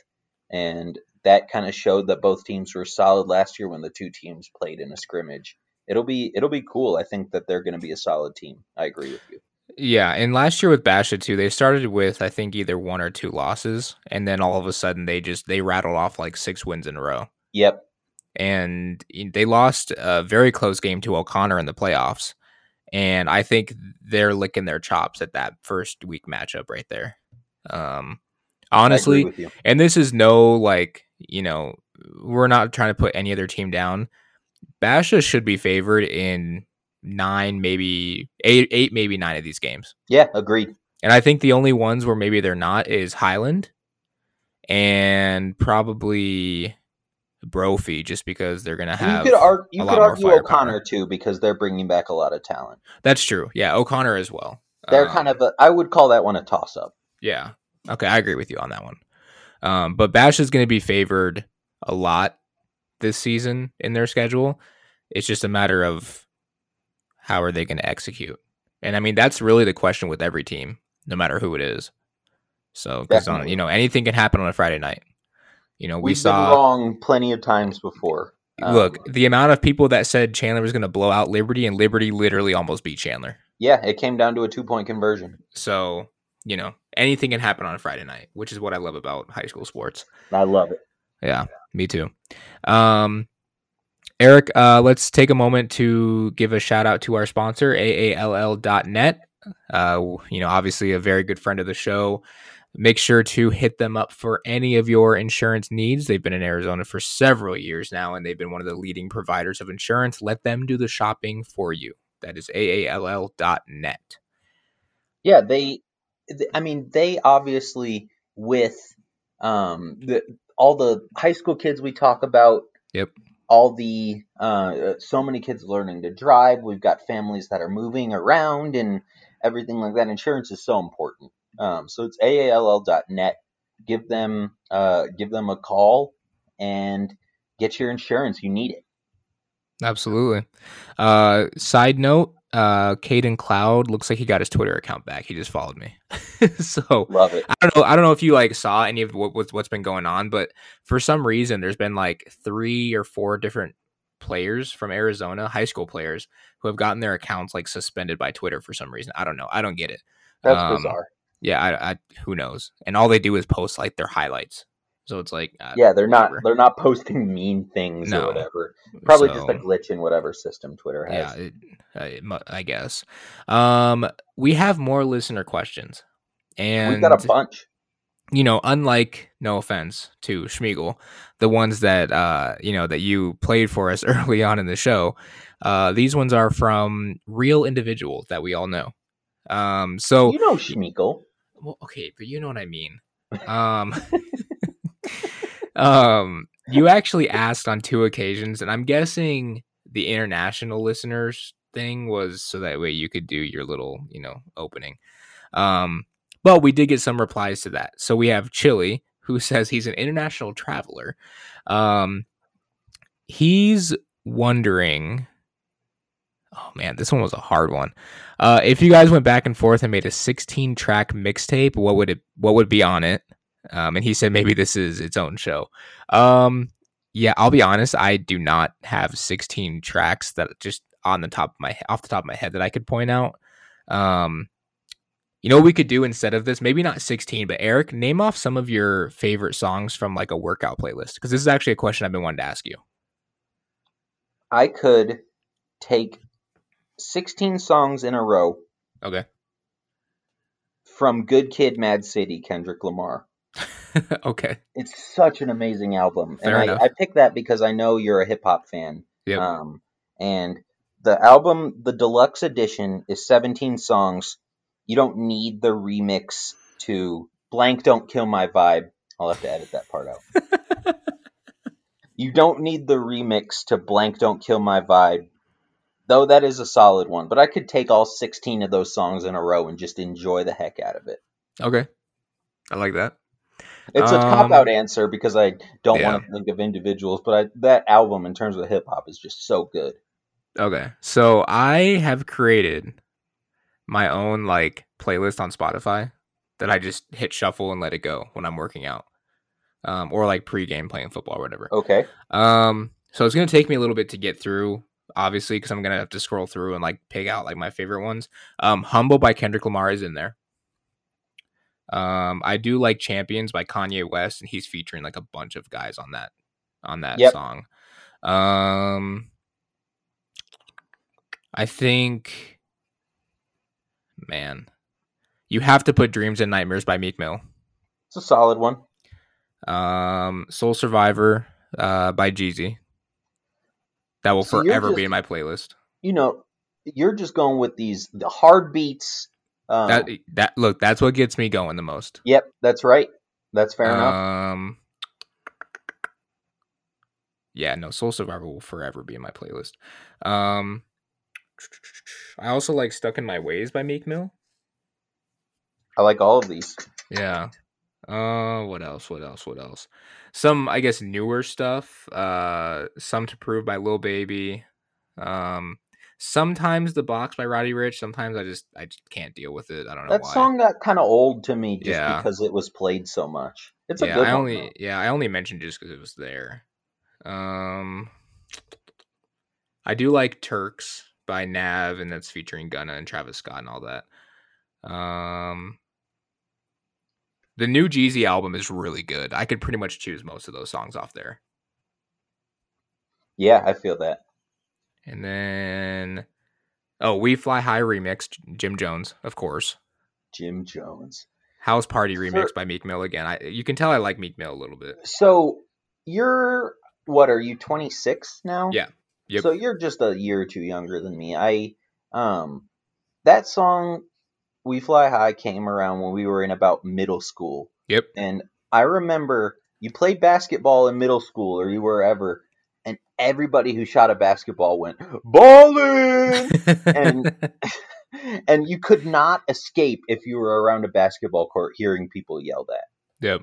Speaker 2: and that kind of showed that both teams were solid last year when the two teams played in a scrimmage. It'll be it'll be cool. I think that they're going to be a solid team. I agree with you.
Speaker 1: Yeah, and last year with Basha too, they started with I think either one or two losses, and then all of a sudden they just they rattled off like six wins in a row.
Speaker 2: Yep.
Speaker 1: and they lost a very close game to O'Connor in the playoffs. And I think they're licking their chops at that first week matchup right there. Um, honestly, and this is no like you know we're not trying to put any other team down. Basha should be favored in nine, maybe eight, eight, maybe nine of these games.
Speaker 2: Yeah, agreed.
Speaker 1: And I think the only ones where maybe they're not is Highland and probably Brophy, just because they're gonna
Speaker 2: you
Speaker 1: have.
Speaker 2: could, ar- you could argue. O'Connor too because they're bringing back a lot of talent.
Speaker 1: That's true. Yeah, O'Connor as well.
Speaker 2: They're
Speaker 1: Um,
Speaker 2: kind of a, I would call that one a toss up.
Speaker 1: Yeah. Okay, I agree with you on that one. Um, but Bash is going to be favored a lot this season in their schedule. It's just a matter of how are they going to execute. And I mean, that's really the question with every team, no matter who it is. So, because on you know anything can happen on a Friday night. You know, we
Speaker 2: We've
Speaker 1: saw.
Speaker 2: been wrong plenty of times before. Um,
Speaker 1: Look, the amount of people that said Chandler was going to blow out Liberty, and Liberty literally almost beat Chandler.
Speaker 2: yeah, it came down to a two point conversion.
Speaker 1: So, you know, anything can happen on a Friday night, which is what I love about high school sports.
Speaker 2: I love it.
Speaker 1: Yeah, me too. Um, Eric, uh, let's take a moment to give a shout out to our sponsor, AALL.net. Uh, you know, obviously a very good friend of the show. Make sure to hit them up for any of your insurance needs. They've been in Arizona for several years now, and they've been one of the leading providers of insurance. Let them do the shopping for you. That is AALL.net.
Speaker 2: Yeah, they. I mean, they obviously with um the all the high school kids we talk about.
Speaker 1: Yep.
Speaker 2: All the uh, so many kids learning to drive. We've got families that are moving around and everything like that. Insurance is so important. Um, so it's aall.net. Give them uh give them a call and get your insurance. You need it.
Speaker 1: Absolutely. Uh, side note, uh, Caden Cloud looks like he got his Twitter account back. He just followed me. so
Speaker 2: Love it.
Speaker 1: I don't know. I don't know if you like saw any of what, what's what's been going on, but for some reason, there's been like three or four different players from Arizona, high school players, who have gotten their accounts like suspended by Twitter for some reason. I don't know. I don't get it.
Speaker 2: That's
Speaker 1: Um,
Speaker 2: bizarre.
Speaker 1: Yeah, I, I who knows? And all they do is post like their highlights. So it's like, uh,
Speaker 2: Yeah, they're not they're not posting mean things
Speaker 1: No.
Speaker 2: or whatever. Probably just a glitch in whatever system Twitter has.
Speaker 1: yeah, it, it I guess. Um, we have more listener questions, and
Speaker 2: We've got a bunch.
Speaker 1: you know, unlike no offense to Schmiegel, the ones that uh, you know that you played for us early on in the show, uh, these ones are from real individuals that we all know. Um, so
Speaker 2: you know Schmeagle.
Speaker 1: Well, okay, but you know what I mean. Um, um, you actually asked on two occasions, and I'm guessing the international listeners thing was so that way you could do your little, you know, opening. Um, but we did get some replies to that. So we have Chili, who says he's an international traveler. Um, he's wondering. Oh man, this one was a hard one. Uh, if you guys went back and forth and made a 16 track mixtape, what would it what would be on it? Um, and he said maybe this is its own show. Um, Yeah, I'll be honest. I do not have 16 tracks that just on the top of my off the top of my head that I could point out. Um, you know what we could do instead of this? Maybe not 16, but Eric, name off some of your favorite songs from like a workout playlist because this is actually a question I've been wanting to ask you.
Speaker 2: I could take 16 songs in a row
Speaker 1: Okay.
Speaker 2: from Good Kid, Mad City, Kendrick Lamar.
Speaker 1: okay.
Speaker 2: It's such an amazing album,
Speaker 1: Fair
Speaker 2: and. I, I picked that because I know you're a hip hop fan.
Speaker 1: Yep.
Speaker 2: Um, and the album, the deluxe edition, is 17 songs. You don't need the remix to blank. Don't kill my vibe. I'll have to edit that part out. you don't need the remix to blank. Don't kill my vibe. Though that is a solid one, but I could take all 16 of those songs in a row and just enjoy the heck out of it.
Speaker 1: okay. I like that.
Speaker 2: It's a
Speaker 1: Um,
Speaker 2: cop out answer because I don't
Speaker 1: yeah.
Speaker 2: want to think of individuals, but I, that album in terms of hip hop is just so good.
Speaker 1: Okay. So I have created my own like playlist on Spotify that I just hit shuffle and let it go when I'm working out. Um, or like pregame playing football or whatever.
Speaker 2: Okay.
Speaker 1: Um, so it's gonna take me a little bit to get through, obviously, because I'm gonna have to scroll through and like pick out like my favorite ones. Um, Humble by Kendrick Lamar is in there. Um, I do like Champions by Kanye West, and he's featuring like a bunch of guys on that on that
Speaker 2: Yep.
Speaker 1: song. Um, I think, man, you have to put Dreams and Nightmares by Meek Mill.
Speaker 2: It's a solid one.
Speaker 1: Um, Soul Survivor uh, by Jeezy. That will
Speaker 2: So
Speaker 1: forever be in my playlist.
Speaker 2: You know, you're just going with these the hard beats. Um,
Speaker 1: That that look, that's what gets me going the most.
Speaker 2: yep, that's right. That's fair enough.
Speaker 1: Um, yeah, no, Soul Survivor will forever be in my playlist. Um, I also like Stuck in My Ways by Meek Mill.
Speaker 2: I like all of these.
Speaker 1: Yeah. Uh, what else? What else? What else? Some, I guess, newer stuff. Uh, some to prove by Lil Baby. Um, sometimes the box by Roddy Ricch. Sometimes I just, I just can't deal with it. I don't know
Speaker 2: That
Speaker 1: why.
Speaker 2: song got kind of old to me just
Speaker 1: Yeah.
Speaker 2: because it was played so much. It's a
Speaker 1: yeah,
Speaker 2: good
Speaker 1: I only,
Speaker 2: though.
Speaker 1: yeah, I only mentioned just because it was there. Um, I do like Turks by Nav, and that's featuring Gunna and Travis Scott and all that. Um, the new Jeezy album is really good. I could pretty much choose most of those songs off there.
Speaker 2: Yeah, I feel that.
Speaker 1: And then, oh, We Fly High remix, Jim Jones, of course.
Speaker 2: Jim Jones.
Speaker 1: House Party remix
Speaker 2: For-
Speaker 1: by Meek Mill again. I you can tell I like Meek Mill a little bit.
Speaker 2: So you're what are you 26 now?
Speaker 1: Yeah. Yep.
Speaker 2: So you're just a year or two younger than me. I um that song We Fly High came around when we were in about middle school.
Speaker 1: Yep.
Speaker 2: And I remember you played basketball in middle school or you were ever and everybody who shot a basketball went ballin' And- and you could not escape if you were around a basketball court hearing people yell that.
Speaker 1: yep.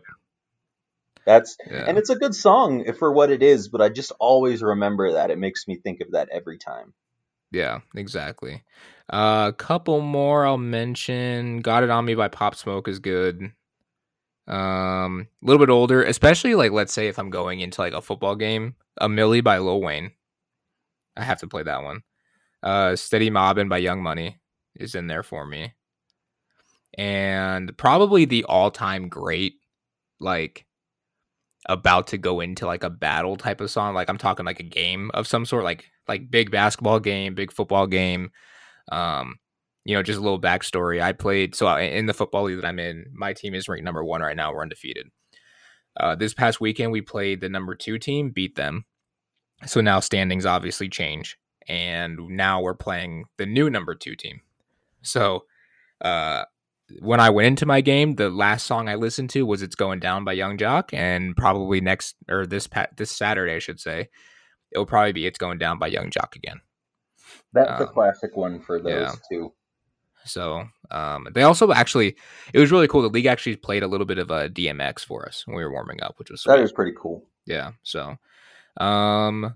Speaker 2: That's
Speaker 1: Yeah.
Speaker 2: and it's a good song for what it is, but I just always remember that. It makes me think of that every time.
Speaker 1: Yeah, exactly. A couple more I'll mention. Got It On Me by Pop Smoke is good. Um, a little bit older, especially like let's say if I'm going into like a football game, A Milli by Lil Wayne. I have to play that one. Uh, Steady Mobbin by Young Money is in there for me. And probably the all-time great, like about to go into like a battle type of song. Like I'm talking like a game of some sort, like like big basketball game, big football game. Um, you know, just a little backstory. I played so in the football league that I'm in. My team is ranked number one right now. We're undefeated. Uh, this past weekend we played the number two team, beat them. So now standings obviously change, and now we're playing the new number two team. So, uh, when I went into my game, the last song I listened to was "It's Going Down" by Yung Joc, and probably next or this pa- this Saturday, I should say, it will probably be "It's Going Down" by Yung Joc again.
Speaker 2: That's a
Speaker 1: Um,
Speaker 2: classic one for those
Speaker 1: yeah.
Speaker 2: two.
Speaker 1: So um, they also actually, it was really cool. The league actually played a little bit of a DMX for us when we were warming up, which was
Speaker 2: That
Speaker 1: sweet.
Speaker 2: is pretty cool.
Speaker 1: yeah. So, um,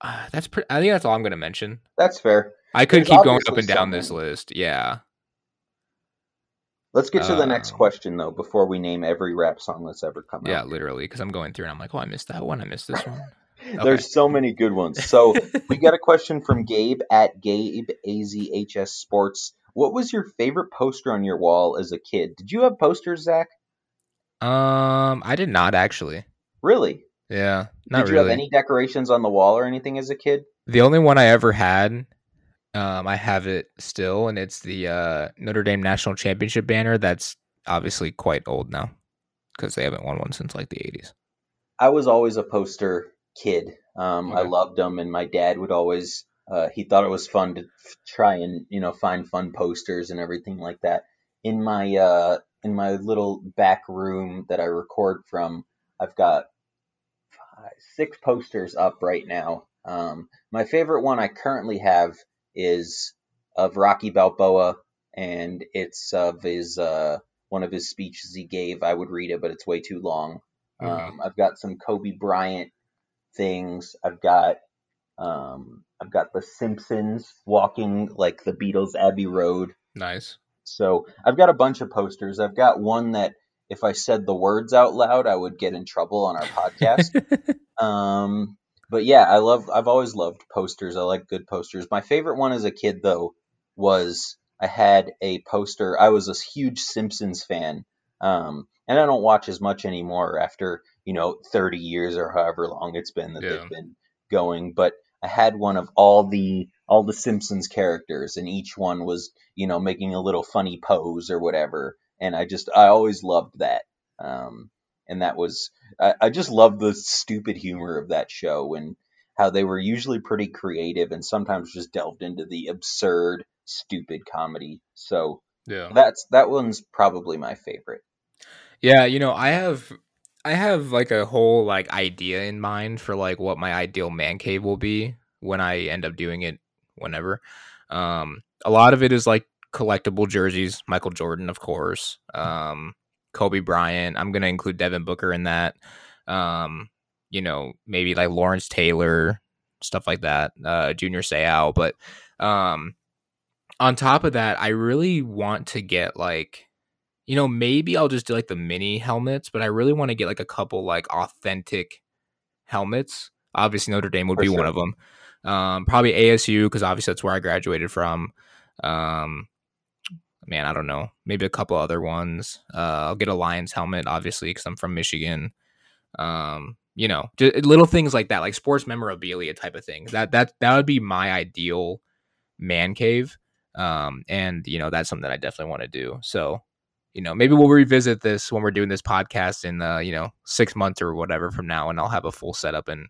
Speaker 1: uh, that's pretty. I think that's all I'm going to mention.
Speaker 2: That's fair.
Speaker 1: I could
Speaker 2: There's
Speaker 1: keep going up and down
Speaker 2: some
Speaker 1: this list. Yeah,
Speaker 2: Let's get to the next
Speaker 1: Um,
Speaker 2: question though before we name every rap song that's ever come
Speaker 1: Yeah,
Speaker 2: out.
Speaker 1: Yeah, literally, because I'm going through and I'm like, oh, I missed that one. I missed this one. Okay.
Speaker 2: There's so many good ones. So we got a question from Gabe at Gabe AZHS Sports. What was your favorite poster on your wall as a kid? Did you have posters, Zach?
Speaker 1: Um, I did not actually.
Speaker 2: Really?
Speaker 1: Yeah, not
Speaker 2: Did you
Speaker 1: really.
Speaker 2: have any decorations on the wall or anything as a kid?
Speaker 1: The only one I ever had, um, I have it still, and it's the uh, Notre Dame national championship banner. That's obviously quite old now because they haven't won one since like the '80s.
Speaker 2: I was always a poster kid. Um, I loved them, and my dad would always. Uh, he thought it was fun to f- try and you know find fun posters and everything like that. In my uh, in my little back room that I record from, I've got five, six posters up right now. Um, my favorite one I currently have is of Rocky Balboa, and it's of his uh, one of his speeches he gave. I would read it, but it's way too long. Um, I've got some Kobe Bryant things. I've got um, I've got the Simpsons walking like the Beatles Abbey Road.
Speaker 1: Nice.
Speaker 2: So I've got a bunch of posters. I've got one that if I said the words out loud, I would get in trouble on our podcast. um, but yeah, I love. I've always loved posters. I like good posters. My favorite one as a kid though was I had a poster. I was a huge Simpsons fan, um, and I don't watch as much anymore after you know 30 years or however long it's been that
Speaker 1: Yeah.
Speaker 2: they've been going. But I had one of all the all the Simpsons characters, and each one was you know making a little funny pose or whatever. And I just I always loved that. Um, and that was I, I just love the stupid humor of that show and how they were usually pretty creative and sometimes just delved into the absurd, stupid comedy. So
Speaker 1: Yeah.
Speaker 2: that's that one's probably my favorite.
Speaker 1: Yeah, you know, I have I have like a whole like idea in mind for like what my ideal man cave will be when I end up doing it whenever. Um a lot of it is like collectible jerseys, Michael Jordan of course. Um Kobe Bryant, I'm going to include Devin Booker in that. Um you know, maybe like Lawrence Taylor, stuff like that. Uh Junior Seau, but um on top of that, I really want to get like you know, maybe I'll just do like the mini helmets, but I really want to get like a couple like authentic helmets. Obviously, Notre Dame would
Speaker 2: For
Speaker 1: be one of them. Um, probably ASU because obviously that's where I graduated from. Um, man, I don't know. Maybe a couple other ones. Uh, I'll get a Lions helmet, obviously, because I'm from Michigan. Um, you know, just little things like that, like sports memorabilia type of things. That that that would be my ideal man cave. Um, and you know, that's something that I definitely want to do. So, you know, maybe we'll revisit this when we're doing this podcast in uh, you know, six months or whatever from now, and I'll have a full setup and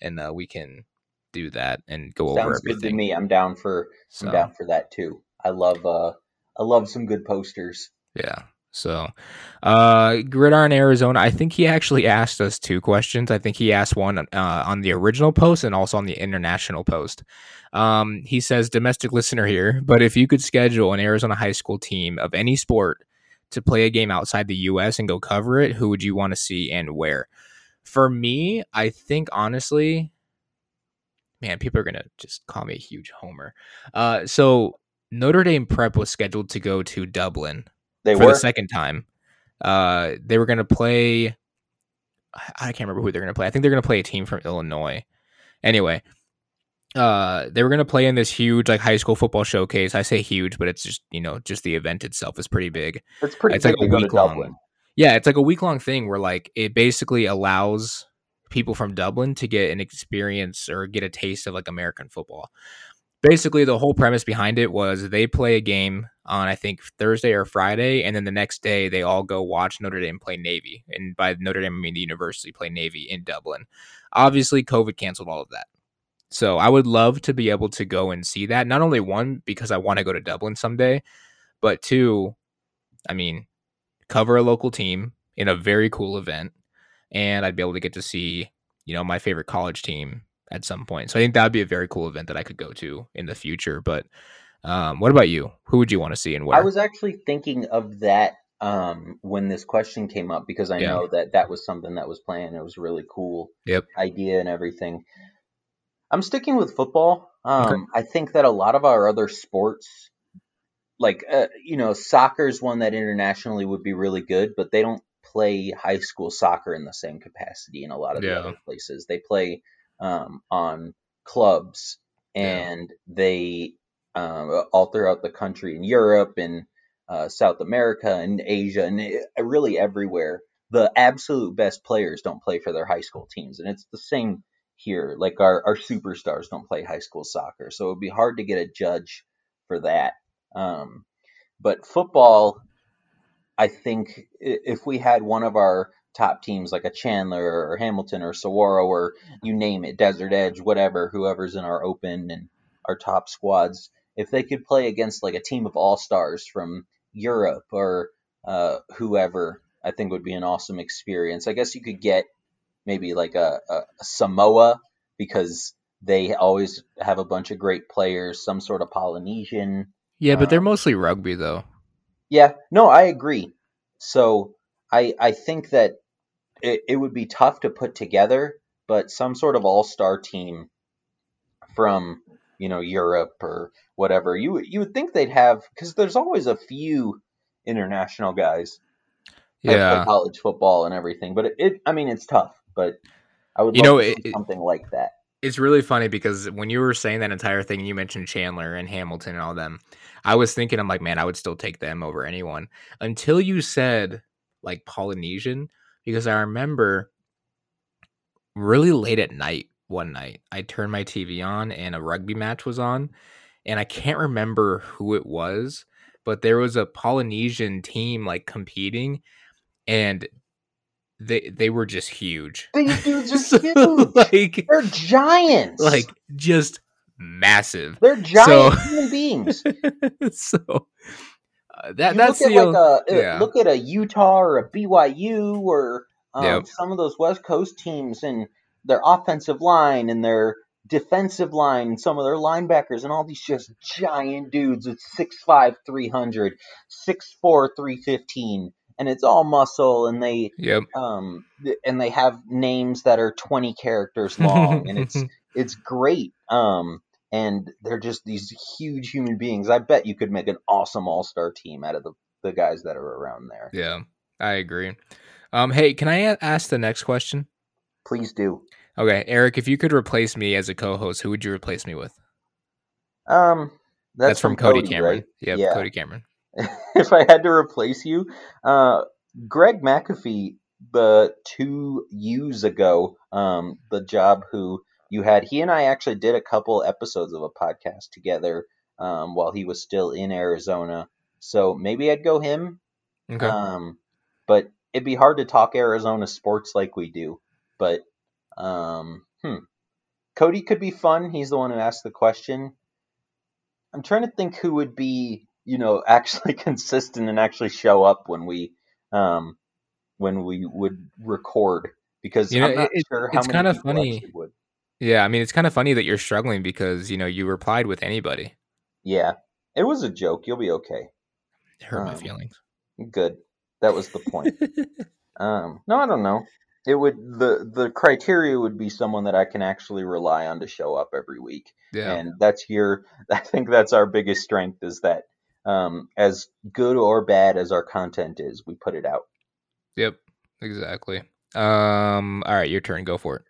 Speaker 1: and uh, we can do that and go over
Speaker 2: Sounds good to me. I'm down for
Speaker 1: So
Speaker 2: I'm down for that too. I love uh I love some good posters.
Speaker 1: yeah. So, uh, Gridiron Arizona. I think he actually asked us two questions. I think he asked one uh, on the original post and also on the international post. Um, he says, "Domestic listener here, but if you could schedule an Arizona high school team of any sport to play a game outside the U.S. and go cover it, who would you want to see and where?" For me, I think honestly, man, people are gonna just call me a huge homer. Uh, so Notre Dame Prep was scheduled to go to Dublin
Speaker 2: They
Speaker 1: for
Speaker 2: were
Speaker 1: the second time. Uh, they were going to play. I I can't remember who they're going to play. I think they're going to play a team from Illinois. Anyway, uh, they were going to play in this huge like high school football showcase. I say huge, but it's just you know just the event itself is pretty big.
Speaker 2: it's pretty
Speaker 1: it's
Speaker 2: big
Speaker 1: like a week long.
Speaker 2: Dublin.
Speaker 1: Yeah, it's like a week long thing where like it basically allows people from Dublin to get an experience or get a taste of like American football. Basically, the whole premise behind it was they play a game on I think Thursday or Friday, and then the next day they all go watch Notre Dame play Navy, and by Notre Dame I mean the university play Navy in Dublin. Obviously, COVID canceled all of that. So I would love to be able to go and see that. Not only one because I want to go to Dublin someday, but two, I mean, cover a local team in a very cool event, and I'd be able to get to see, you know, my favorite college team at some point. So I think that would be a very cool event that I could go to in the future. But um, what about you? Who would you want to see and where?
Speaker 2: I was actually thinking of that um, when this question came up because I
Speaker 1: Yeah.
Speaker 2: know that that was something that was planned. It was a really cool
Speaker 1: Yep.
Speaker 2: idea and everything. I'm sticking with football. Um, I think that a lot of our other sports like uh, you know, soccer's one that internationally would be really good, but they don't play high school soccer in the same capacity in a lot of the
Speaker 1: Yeah.
Speaker 2: other places. They play um, on clubs
Speaker 1: Yeah.
Speaker 2: and they um, all throughout the country in Europe and uh, South America and Asia and eh, really everywhere. The absolute best players don't play for their high school teams, and it's the same here. Like our, our superstars don't play high school soccer, so it would be hard to get a judge for that. Um, but football, I think if we had one of our top teams like a Chandler or Hamilton or Saguaro or you name it, Desert Edge, whatever, whoever's in our open and our top squads, if they could play against like a team of all stars from Europe or uh, whoever, I think would be an awesome experience. I guess you could get maybe like a, a, Samoa because they always have a bunch of great players, some sort of Polynesian.
Speaker 1: Yeah, but they're
Speaker 2: Um,
Speaker 1: mostly rugby though.
Speaker 2: Yeah, no, I agree. So I I think that it, it would be tough to put together, but some sort of all star team from you know Europe or whatever you would- you would think they'd have because there's always a few international guys
Speaker 1: Yeah.
Speaker 2: college football and everything. But it, it I mean it's tough, but I would
Speaker 1: You
Speaker 2: love
Speaker 1: know,
Speaker 2: to
Speaker 1: it-
Speaker 2: see
Speaker 1: it-
Speaker 2: something like that.
Speaker 1: It's really funny because when you were saying that entire thing, you mentioned Chandler and Hamilton and all them. I was thinking, I'm like, man, I would still take them over anyone until you said like Polynesian, because I remember really late at night one night, I turned my TV on and a rugby match was on, and I can't remember who it was, but there was a Polynesian team like competing, and they they were just huge.
Speaker 2: These dudes are
Speaker 1: So,
Speaker 2: huge.
Speaker 1: like
Speaker 2: They're giants.
Speaker 1: like just massive.
Speaker 2: they're giant
Speaker 1: so-
Speaker 2: human beings.
Speaker 1: so uh, that
Speaker 2: you
Speaker 1: that's
Speaker 2: look
Speaker 1: the
Speaker 2: at like a uh,
Speaker 1: yeah.
Speaker 2: look at a Utah or a BYU or um,
Speaker 1: Yep.
Speaker 2: some of those West Coast teams and their offensive line and their defensive line and some of their linebackers and all these just giant dudes with 6'5", 300, 6'4", 315, and it's all muscle and they
Speaker 1: yep.
Speaker 2: um and they have names that are 20 characters long and it's it's great. Um, and they're just these huge human beings. I bet you could make an awesome all star team out of the, the guys that are around there.
Speaker 1: yeah, I agree. Um, hey, can I a- ask the next question?
Speaker 2: Please do.
Speaker 1: Okay, Eric, if you could replace me as a co-host, who would you replace me with?
Speaker 2: Um, that's,
Speaker 1: from, Cody,
Speaker 2: Cody,
Speaker 1: Cameron.
Speaker 2: right?
Speaker 1: Yep,
Speaker 2: Yeah.
Speaker 1: Cody Cameron.
Speaker 2: if I had to replace you, uh, Greg McAfee, the two years ago, um, the job who you had, he and I actually did a couple episodes of a podcast together um, while he was still in Arizona. So maybe I'd go him.
Speaker 1: Okay.
Speaker 2: Um, but it'd be hard to talk Arizona sports like we do. But um, hmm. Cody could be fun. He's the one who asked the question. I'm trying to think who would be, you know, actually consistent and actually show up when we, um, when we would record because
Speaker 1: You know,
Speaker 2: I'm not
Speaker 1: it-
Speaker 2: sure how
Speaker 1: it's
Speaker 2: many
Speaker 1: kinda funny.
Speaker 2: would.
Speaker 1: yeah, I mean, it's kind of funny that you're struggling because you know you replied with anybody.
Speaker 2: Yeah, it was a joke. You'll be okay.
Speaker 1: It hurt my
Speaker 2: Um,
Speaker 1: feelings.
Speaker 2: Good. That was the point. Um, no, I don't know. It would the the criteria would be someone that I can actually rely on to show up every week,
Speaker 1: yeah.
Speaker 2: and that's your. I think that's our biggest strength is that um, as good or bad as our content is, we put it out.
Speaker 1: Yep. Exactly. Um. All right, your turn. Go for it.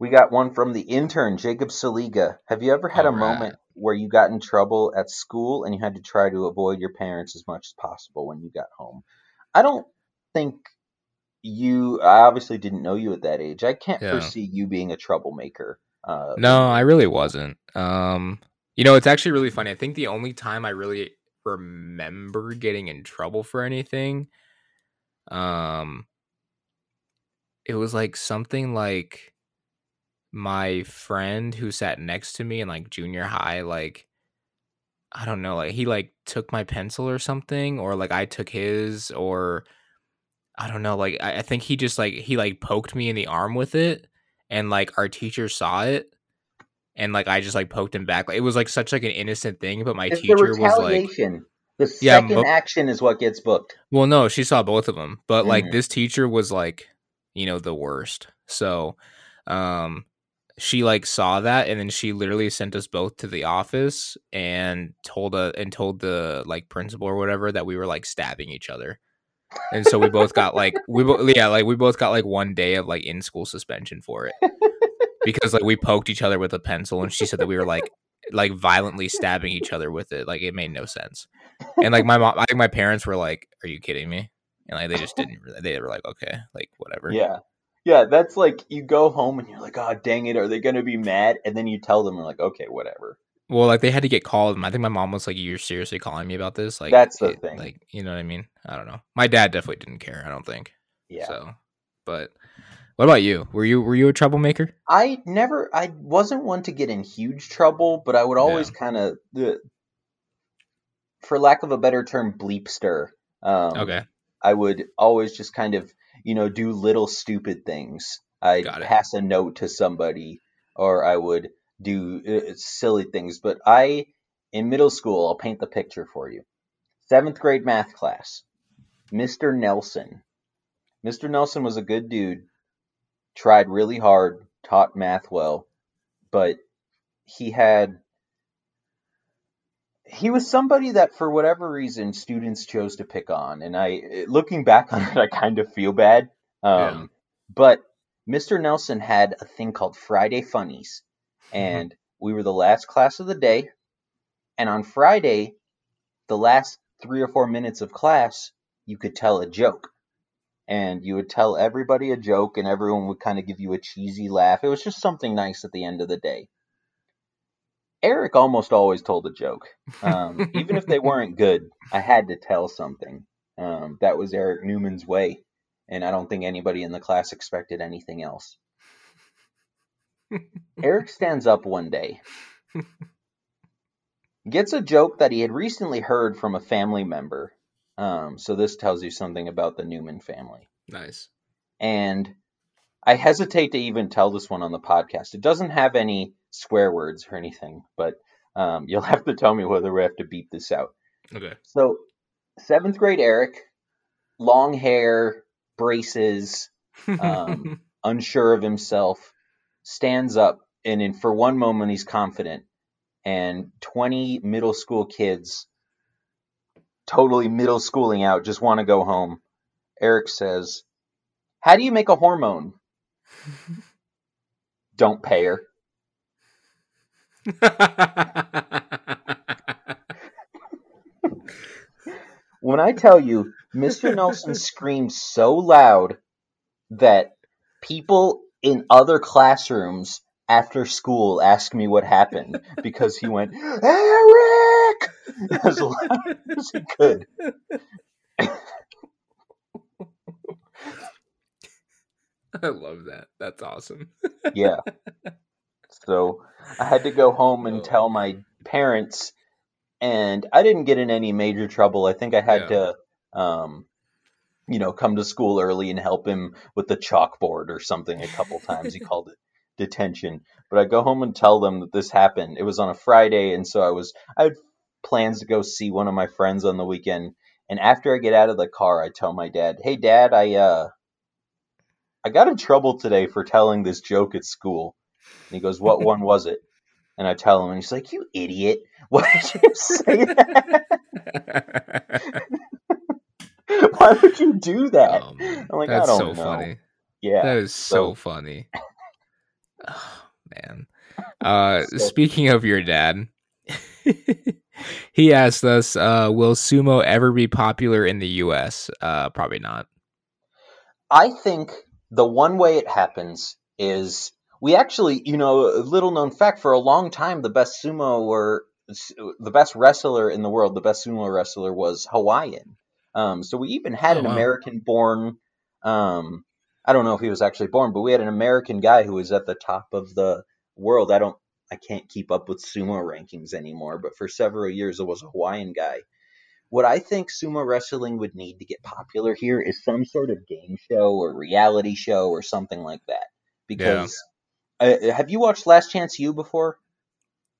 Speaker 2: We got one from the intern Jacob Saliga. Have you ever had a
Speaker 1: All right.
Speaker 2: moment where you got in trouble at school and you had to try to avoid your parents as much as possible when you got home? I don't think you. I obviously didn't know you at that age. I can't
Speaker 1: Yeah.
Speaker 2: foresee you being a troublemaker. Uh,
Speaker 1: No, I really wasn't. Um, you know, it's actually really funny. I think the only time I really remember getting in trouble for anything, um, it was like something like my friend who sat next to me in like junior high, like I don't know, like he like took my pencil or something, or like I took his, or I don't know, like I, I think he just like he like poked me in the arm with it, and like our teacher saw it, and like I just like poked him back. Like, it was like such like an innocent thing, but my
Speaker 2: it's
Speaker 1: teacher was like,
Speaker 2: the
Speaker 1: Yeah,
Speaker 2: second action is what gets booked.
Speaker 1: well, no, she saw both of them, but like
Speaker 2: Mhm.
Speaker 1: this teacher was like, you know, the worst. So, um, she like saw that and then she literally sent us both to the office and told a and told the like principal or whatever that we were like stabbing each other. And so we both got like we bo- yeah, like we both got like one day of like in school suspension for it. Because like we poked each other with a pencil and she said that we were like like violently stabbing each other with it. Like it made no sense. And like my mom I think my parents were like, Are you kidding me? And like they just didn't really they were like, Okay, like whatever.
Speaker 2: Yeah. Yeah, that's like you go home and you're like, oh dang it, are they gonna be mad? And then you tell them, you're like, okay, whatever.
Speaker 1: Well, like they had to get called. I think my mom was like, "You're seriously calling me about this?" Like
Speaker 2: That's the
Speaker 1: it-
Speaker 2: thing.
Speaker 1: Like you know what I mean? I don't know. My dad definitely didn't care. I don't think.
Speaker 2: Yeah.
Speaker 1: So, but what about you? Were you were you a troublemaker?
Speaker 2: I never, I wasn't one to get in huge trouble, but I would always kind of, for lack of a better term, bleepster. Um,
Speaker 1: Okay.
Speaker 2: I would always just kind of, you know, do little stupid things. I'd pass a note to somebody, or I would do uh, silly things. But I, in middle school, I'll paint the picture for you. Seventh grade math class, Mr. Nelson. Mr. Nelson was a good dude, tried really hard, taught math well, but he had he was somebody that for whatever reason students chose to pick on. And i looking back on it i kind of feel bad. Um,
Speaker 1: Yeah.
Speaker 2: but mr nelson had a thing called friday funnies. And we were the last class of the day. And on friday the last three or four minutes of class you could tell a joke and you would tell everybody a joke and everyone would kind of give you a cheesy laugh it was just something nice at the end of the day Eric almost always told a joke. Um, even if they weren't good, I had to tell something. Um, that was Eric Newman's way, and I don't think anybody in the class expected anything else. Eric stands up one day, gets a joke that he had recently heard from a family member. Um, so this tells you something about the Newman family.
Speaker 1: Nice.
Speaker 2: And I hesitate to even tell this one on the podcast. It doesn't have any swear words or anything, but um, you'll have to tell me whether we have to beep this out.
Speaker 1: Okay.
Speaker 2: So, seventh grade Eric, long hair, braces, Um, unsure of himself, stands up, and in, for one moment he's confident, and 20 middle school kids, totally middle schooling out, just want to go home. Eric says, How do you make a hormone? Don't pay her. When I tell you, Mr. Nelson screamed so loud that people in other classrooms after school asked me what happened because he went, Eric! as loud as he could.
Speaker 1: I love that. That's awesome.
Speaker 2: Yeah. So I had to go home and
Speaker 1: Oh.
Speaker 2: tell my parents, and I didn't get in any major trouble. I think I had
Speaker 1: Yeah.
Speaker 2: to, um, you know, come to school early and help him with the chalkboard or something a couple times. he called it detention. But I go home and tell them that this happened. It was on a Friday, and so I was I had plans to go see one of my friends on the weekend. And after I get out of the car, I tell my dad, "Hey, Dad, I uh, I got in trouble today for telling this joke at school." And he goes, "What one was it?" And I tell him, and he's like, "You idiot! Why did you say that? Why would you do that?"
Speaker 1: Oh.
Speaker 2: I'm like, I
Speaker 1: That's so
Speaker 2: know.
Speaker 1: funny.
Speaker 2: Yeah,
Speaker 1: That is so,
Speaker 2: so-
Speaker 1: funny. Oh, man. Uh,
Speaker 2: So-
Speaker 1: speaking of your dad, he asked us, uh, "Will sumo ever be popular in the U.S.?" Uh, probably not.
Speaker 2: I think the one way it happens is we actually, you know, a little known fact for a long time, the best sumo or the best wrestler in the world, the best sumo wrestler was Hawaiian. Um, so we even had
Speaker 1: Oh,
Speaker 2: an
Speaker 1: wow.
Speaker 2: American born, um, I don't know if he was actually born, but we had an American guy who was at the top of the world. I don't, I can't keep up with sumo rankings anymore, but for several years it was a Hawaiian guy. What I think sumo wrestling would need to get popular here is some sort of game show or reality show or something like that. Because uh, have you watched Last Chance U before?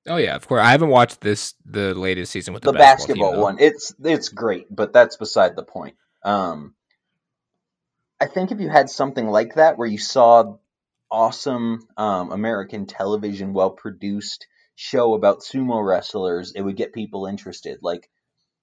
Speaker 1: Oh yeah, of course. I haven't watched this the latest season with the,
Speaker 2: the basketball,
Speaker 1: team,
Speaker 2: one. It's it's great, but that's beside the point. Um, I think if you had something like that where you saw awesome um, American television, well produced show about sumo wrestlers, it would get people interested. Like,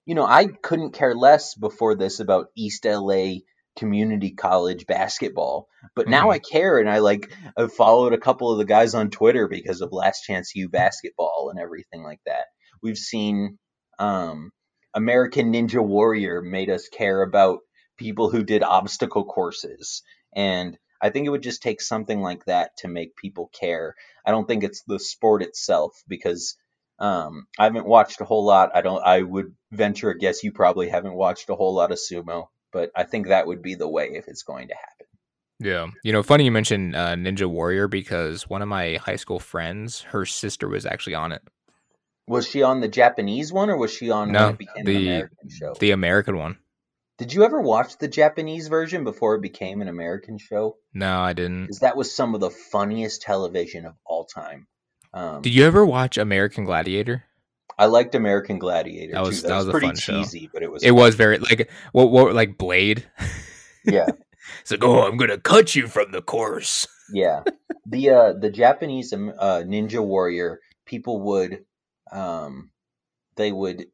Speaker 2: you know, I couldn't care less before this about East LA community college basketball, but now
Speaker 1: Mhm.
Speaker 2: I care and I like I've followed a couple of the guys on Twitter because of Last Chance U basketball and everything like that. We've seen um, American Ninja Warrior made us care about people who did obstacle courses and I think it would just take something like that to make people care. I don't think it's the sport itself because um, I haven't watched a whole lot. I don't. I would venture a guess you probably haven't watched a whole lot of sumo, but I think that would be the way if it's going to happen.
Speaker 1: Yeah. You know, funny you mentioned uh, Ninja Warrior because one of my high school friends, her sister was actually on it.
Speaker 2: Was she on the Japanese one or was she on
Speaker 1: No,
Speaker 2: became
Speaker 1: the-
Speaker 2: American show?
Speaker 1: The American one.
Speaker 2: Did you ever watch the Japanese version before it became an American show?
Speaker 1: No, I didn't.
Speaker 2: Because that was some of the funniest television of all time. Um,
Speaker 1: Did you ever watch American Gladiator?
Speaker 2: I liked American Gladiator
Speaker 1: That was-
Speaker 2: too. That,
Speaker 1: that
Speaker 2: was,
Speaker 1: was a
Speaker 2: pretty
Speaker 1: fun show.
Speaker 2: cheesy, but it was
Speaker 1: It was very like what what like Blade.
Speaker 2: yeah.
Speaker 1: It's like, oh, I'm gonna cut you from the course.
Speaker 2: Yeah, the uh, the Japanese um, uh, Ninja Warrior people would um, they would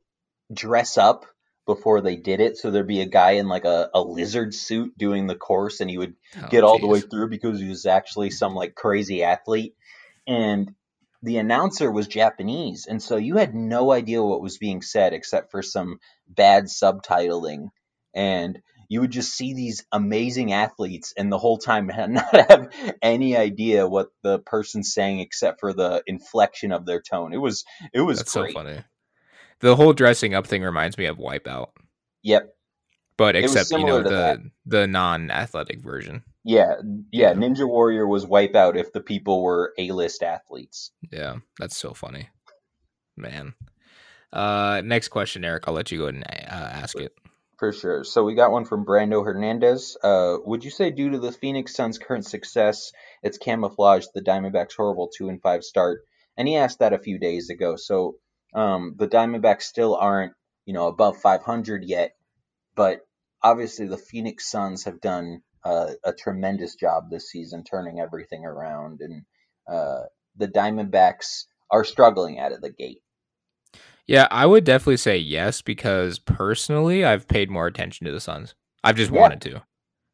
Speaker 2: dress up before they did it. So there'd be a guy in like a, a lizard suit doing the course, and he would
Speaker 1: Oh,
Speaker 2: get all the way through because he was actually some like crazy athlete. And the announcer was Japanese, and so you had no idea what was being said except for some bad subtitling. And you would just see these amazing athletes, and the whole time not have any idea what the person's saying except for the inflection of their tone. It was it was
Speaker 1: That's
Speaker 2: great.
Speaker 1: so funny. The whole dressing up thing reminds me of Wipeout,
Speaker 2: Yep.
Speaker 1: but except you know the
Speaker 2: that.
Speaker 1: the non-athletic version.
Speaker 2: Yeah, yeah. Ninja Warrior was Wipeout if the people were A-list athletes.
Speaker 1: Yeah, that's so funny, man. Uh, next question, Eric. I'll let you go ahead and uh, ask it.
Speaker 2: For sure. So we got one from Brando Hernandez. Uh, would you say due to the Phoenix Suns' current success, it's camouflaged the Diamondbacks' horrible two and five start? And he asked that a few days ago. So um, the Diamondbacks still aren't, you know, above 500 yet, but obviously the Phoenix Suns have done uh, a tremendous job this season, turning everything around, and uh, the Diamondbacks are struggling out of the gate.
Speaker 1: Yeah, I would definitely say yes because personally, I've paid more attention to the Suns. I've just
Speaker 2: Yeah.
Speaker 1: wanted to.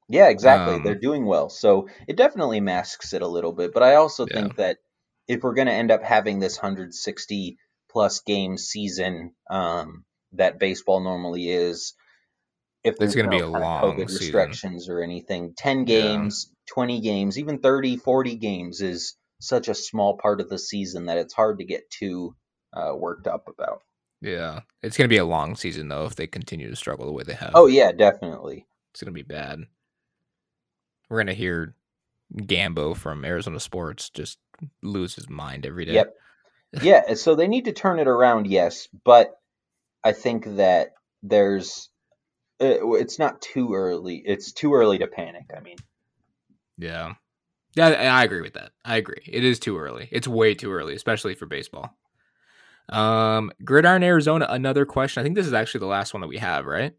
Speaker 2: Yeah, exactly.
Speaker 1: Um,
Speaker 2: They're doing well. So it definitely masks it a little bit. But I also
Speaker 1: Yeah.
Speaker 2: think that if we're going to end up having this 160 plus game season um, that baseball normally is, if
Speaker 1: It's
Speaker 2: there's
Speaker 1: gonna be a
Speaker 2: kind of
Speaker 1: long
Speaker 2: COVID
Speaker 1: season.
Speaker 2: restrictions or anything, 10
Speaker 1: Yeah.
Speaker 2: games, 20 games, even 30, 40 games is such a small part of the season that it's hard to get too uh, worked up about.
Speaker 1: Yeah, it's gonna be a long season though if they continue to struggle the way they have.
Speaker 2: Oh, yeah, definitely.
Speaker 1: it's gonna be bad. We're gonna hear Gambo from Arizona Sports just lose his mind every day.
Speaker 2: Yep. Yeah, so they need to turn it around, yes, but I think that there's uh, it's not too early. It's too early to panic. I mean,
Speaker 1: Yeah. Yeah, I agree with that. I agree. It is too early. It's way too early, especially for baseball. Um, Gridiron Arizona, another question. I think this is actually the last one that we have, right?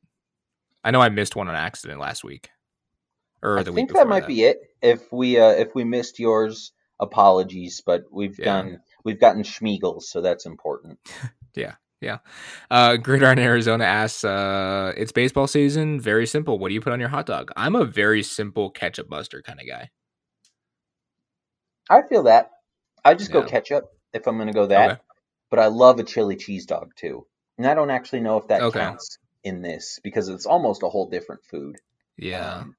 Speaker 1: I know I missed one on accident last week. Or
Speaker 2: I
Speaker 1: the
Speaker 2: think
Speaker 1: week
Speaker 2: that
Speaker 1: before
Speaker 2: might be it. If we uh, if we missed yours, apologies, but we've
Speaker 1: Yeah.
Speaker 2: done we've gotten Schmiegels, so that's important. Yeah. Yeah.
Speaker 1: Uh, Gridiron Arizona asks, uh, it's baseball season. Very simple. What do you put on your hot dog? I'm a very simple ketchup buster kind of guy.
Speaker 2: I feel that. I just go ketchup if I'm going to go that.
Speaker 1: Okay.
Speaker 2: But I love a chili cheese dog too, and I don't actually know if that
Speaker 1: Okay.
Speaker 2: counts in this because it's almost a whole different food.
Speaker 1: Yeah.
Speaker 2: Um,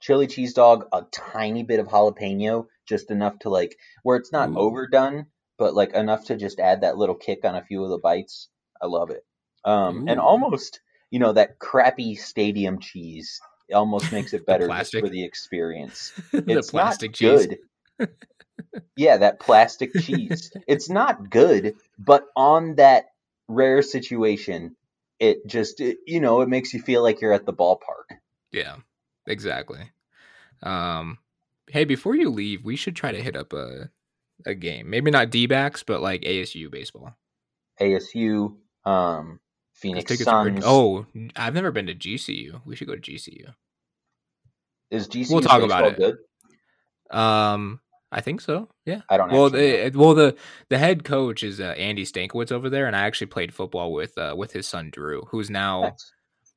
Speaker 2: chili cheese dog, a tiny bit of jalapeno, just enough to like where it's not
Speaker 1: Ooh.
Speaker 2: overdone, but like enough to just add that little kick on a few of the bites. I love it. Um, and almost, you know, that crappy stadium cheese almost makes it better just for the experience.
Speaker 1: the
Speaker 2: It's
Speaker 1: plastic
Speaker 2: not
Speaker 1: cheese.
Speaker 2: good. yeah, that plastic cheese. It's not good, but on that rare situation, it just it, you know it makes you feel like you're at the ballpark.
Speaker 1: Yeah, exactly. Um, hey, before you leave, we should try to hit up a a game. Maybe not D backs, but like ASU baseball.
Speaker 2: ASU, um, Phoenix Suns.
Speaker 1: Oh, I've never been to GCU. We should go to GCU.
Speaker 2: is GCU
Speaker 1: we'll talk about it.
Speaker 2: good?
Speaker 1: Um, I think so. Yeah.
Speaker 2: I don't.
Speaker 1: Well,
Speaker 2: know.
Speaker 1: the, well, the the head coach is uh, Andy Stankiewicz over there, and I actually played football with uh, with his son Drew, who's now
Speaker 2: Nice.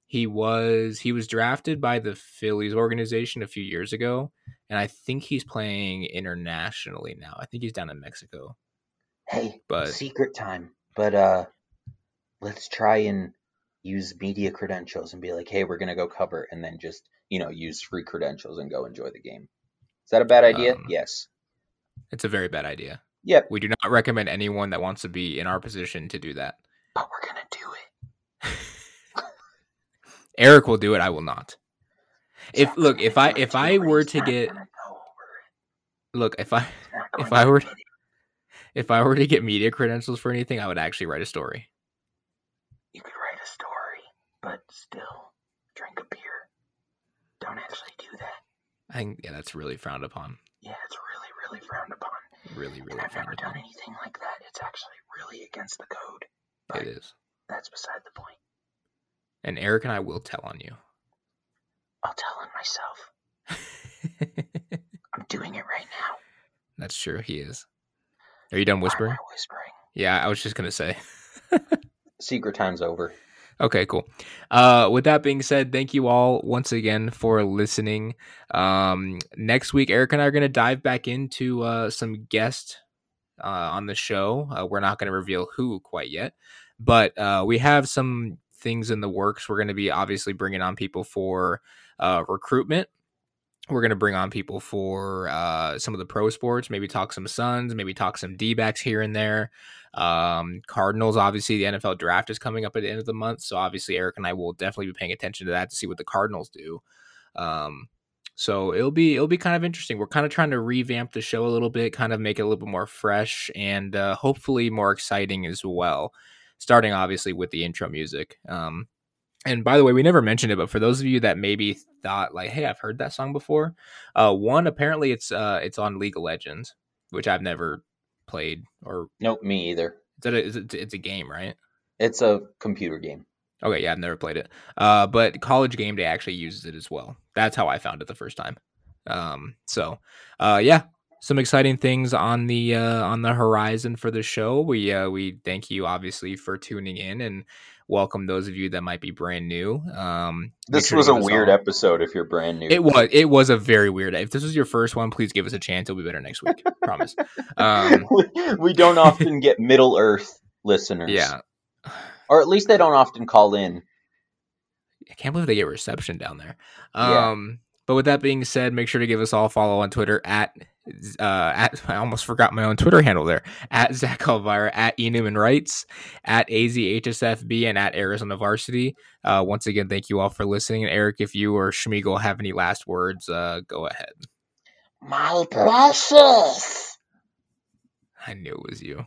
Speaker 1: he was he was drafted by the Phillies organization a few years ago, and I think he's playing internationally now. I think he's down in Mexico.
Speaker 2: Hey,
Speaker 1: But
Speaker 2: secret time. But uh, let's try and use media credentials and be like, hey, we're gonna go cover, and then just you know use free credentials and go enjoy the game. Is that a bad idea?
Speaker 1: Um,
Speaker 2: yes.
Speaker 1: it's a very bad idea.
Speaker 2: Yep.
Speaker 1: We do not recommend anyone that wants to be in our position to do that.
Speaker 2: But we're gonna do it.
Speaker 1: Eric will do it. I will not. If look, if I if I were to get
Speaker 2: gonna go over
Speaker 1: look, if I
Speaker 2: it. He's not
Speaker 1: if I were
Speaker 2: it.
Speaker 1: if I were to get media credentials for anything, I would actually write a story.
Speaker 2: you could write a story, but still drink a beer. Don't actually do that.
Speaker 1: I think yeah, that's really frowned upon.
Speaker 2: Yeah, it's really, really frowned upon.
Speaker 1: Really,
Speaker 2: And
Speaker 1: really
Speaker 2: I've
Speaker 1: frowned
Speaker 2: never done anything like that. It's actually really against the code.
Speaker 1: It is.
Speaker 2: That's beside the point.
Speaker 1: And Eric and I will tell on you.
Speaker 2: I'll tell on myself. I'm doing it right now.
Speaker 1: that's true. He is. Are you done whispering?
Speaker 2: I whispering?
Speaker 1: Yeah, I was just gonna say.
Speaker 2: Secret time's over.
Speaker 1: Okay, cool. Uh, with that being said, thank you all once again for listening. Um, next week, Eric and I are going to dive back into uh, some guests uh, on the show. Uh, we're not going to reveal who quite yet, but uh, we have some things in the works. We're going to be obviously bringing on people for uh, recruitment. We're going to bring on people for uh, some of the pro sports, maybe talk some Suns, maybe talk some D backs here and there. Um, Cardinals, obviously, the NFL draft is coming up at the end of the month. So, obviously, Eric and I will definitely be paying attention to that to see what the Cardinals do. Um, so it'll be it'll be kind of interesting. We're kind of trying to revamp the show a little bit, kind of make it a little bit more fresh and uh, hopefully more exciting as well. Starting obviously with the intro music. Um, and by the way, we never mentioned it, but for those of you that maybe thought like, "Hey, I've heard that song before," uh, one apparently it's uh, it's on League of Legends, which I've never played. Or
Speaker 2: Nope, me either.
Speaker 1: is that a, is it, it's a game, right?
Speaker 2: It's a computer game.
Speaker 1: Okay, yeah, I've never played it. Uh, but College Game Day actually uses it as well. That's how I found it the first time. Um, so, uh, yeah, some exciting things on the uh, on the horizon for the show. We uh, we thank you obviously for tuning in and welcome those of you that might be brand new. Um,
Speaker 2: This
Speaker 1: sure
Speaker 2: was a weird
Speaker 1: all-
Speaker 2: episode if you're brand new.
Speaker 1: It was it was a very weird. If this was your first one, please give us a chance. It'll be better next week. Promise. Um,
Speaker 2: we, we don't often get Middle Earth listeners.
Speaker 1: yeah,
Speaker 2: Or at least they don't often call in.
Speaker 1: I can't believe they get reception down there.
Speaker 2: Yeah.
Speaker 1: Um, but with that being said, make sure to give us all a follow on Twitter at uh at I almost forgot my own Twitter handle there at Zach Alvira at E Newman Writes at AZHSFB and at Arizona Varsity. Uh, once again, thank you all for listening. And Eric, if you or Sméagol have any last words, uh, go ahead.
Speaker 5: My precious.
Speaker 1: I knew it was you.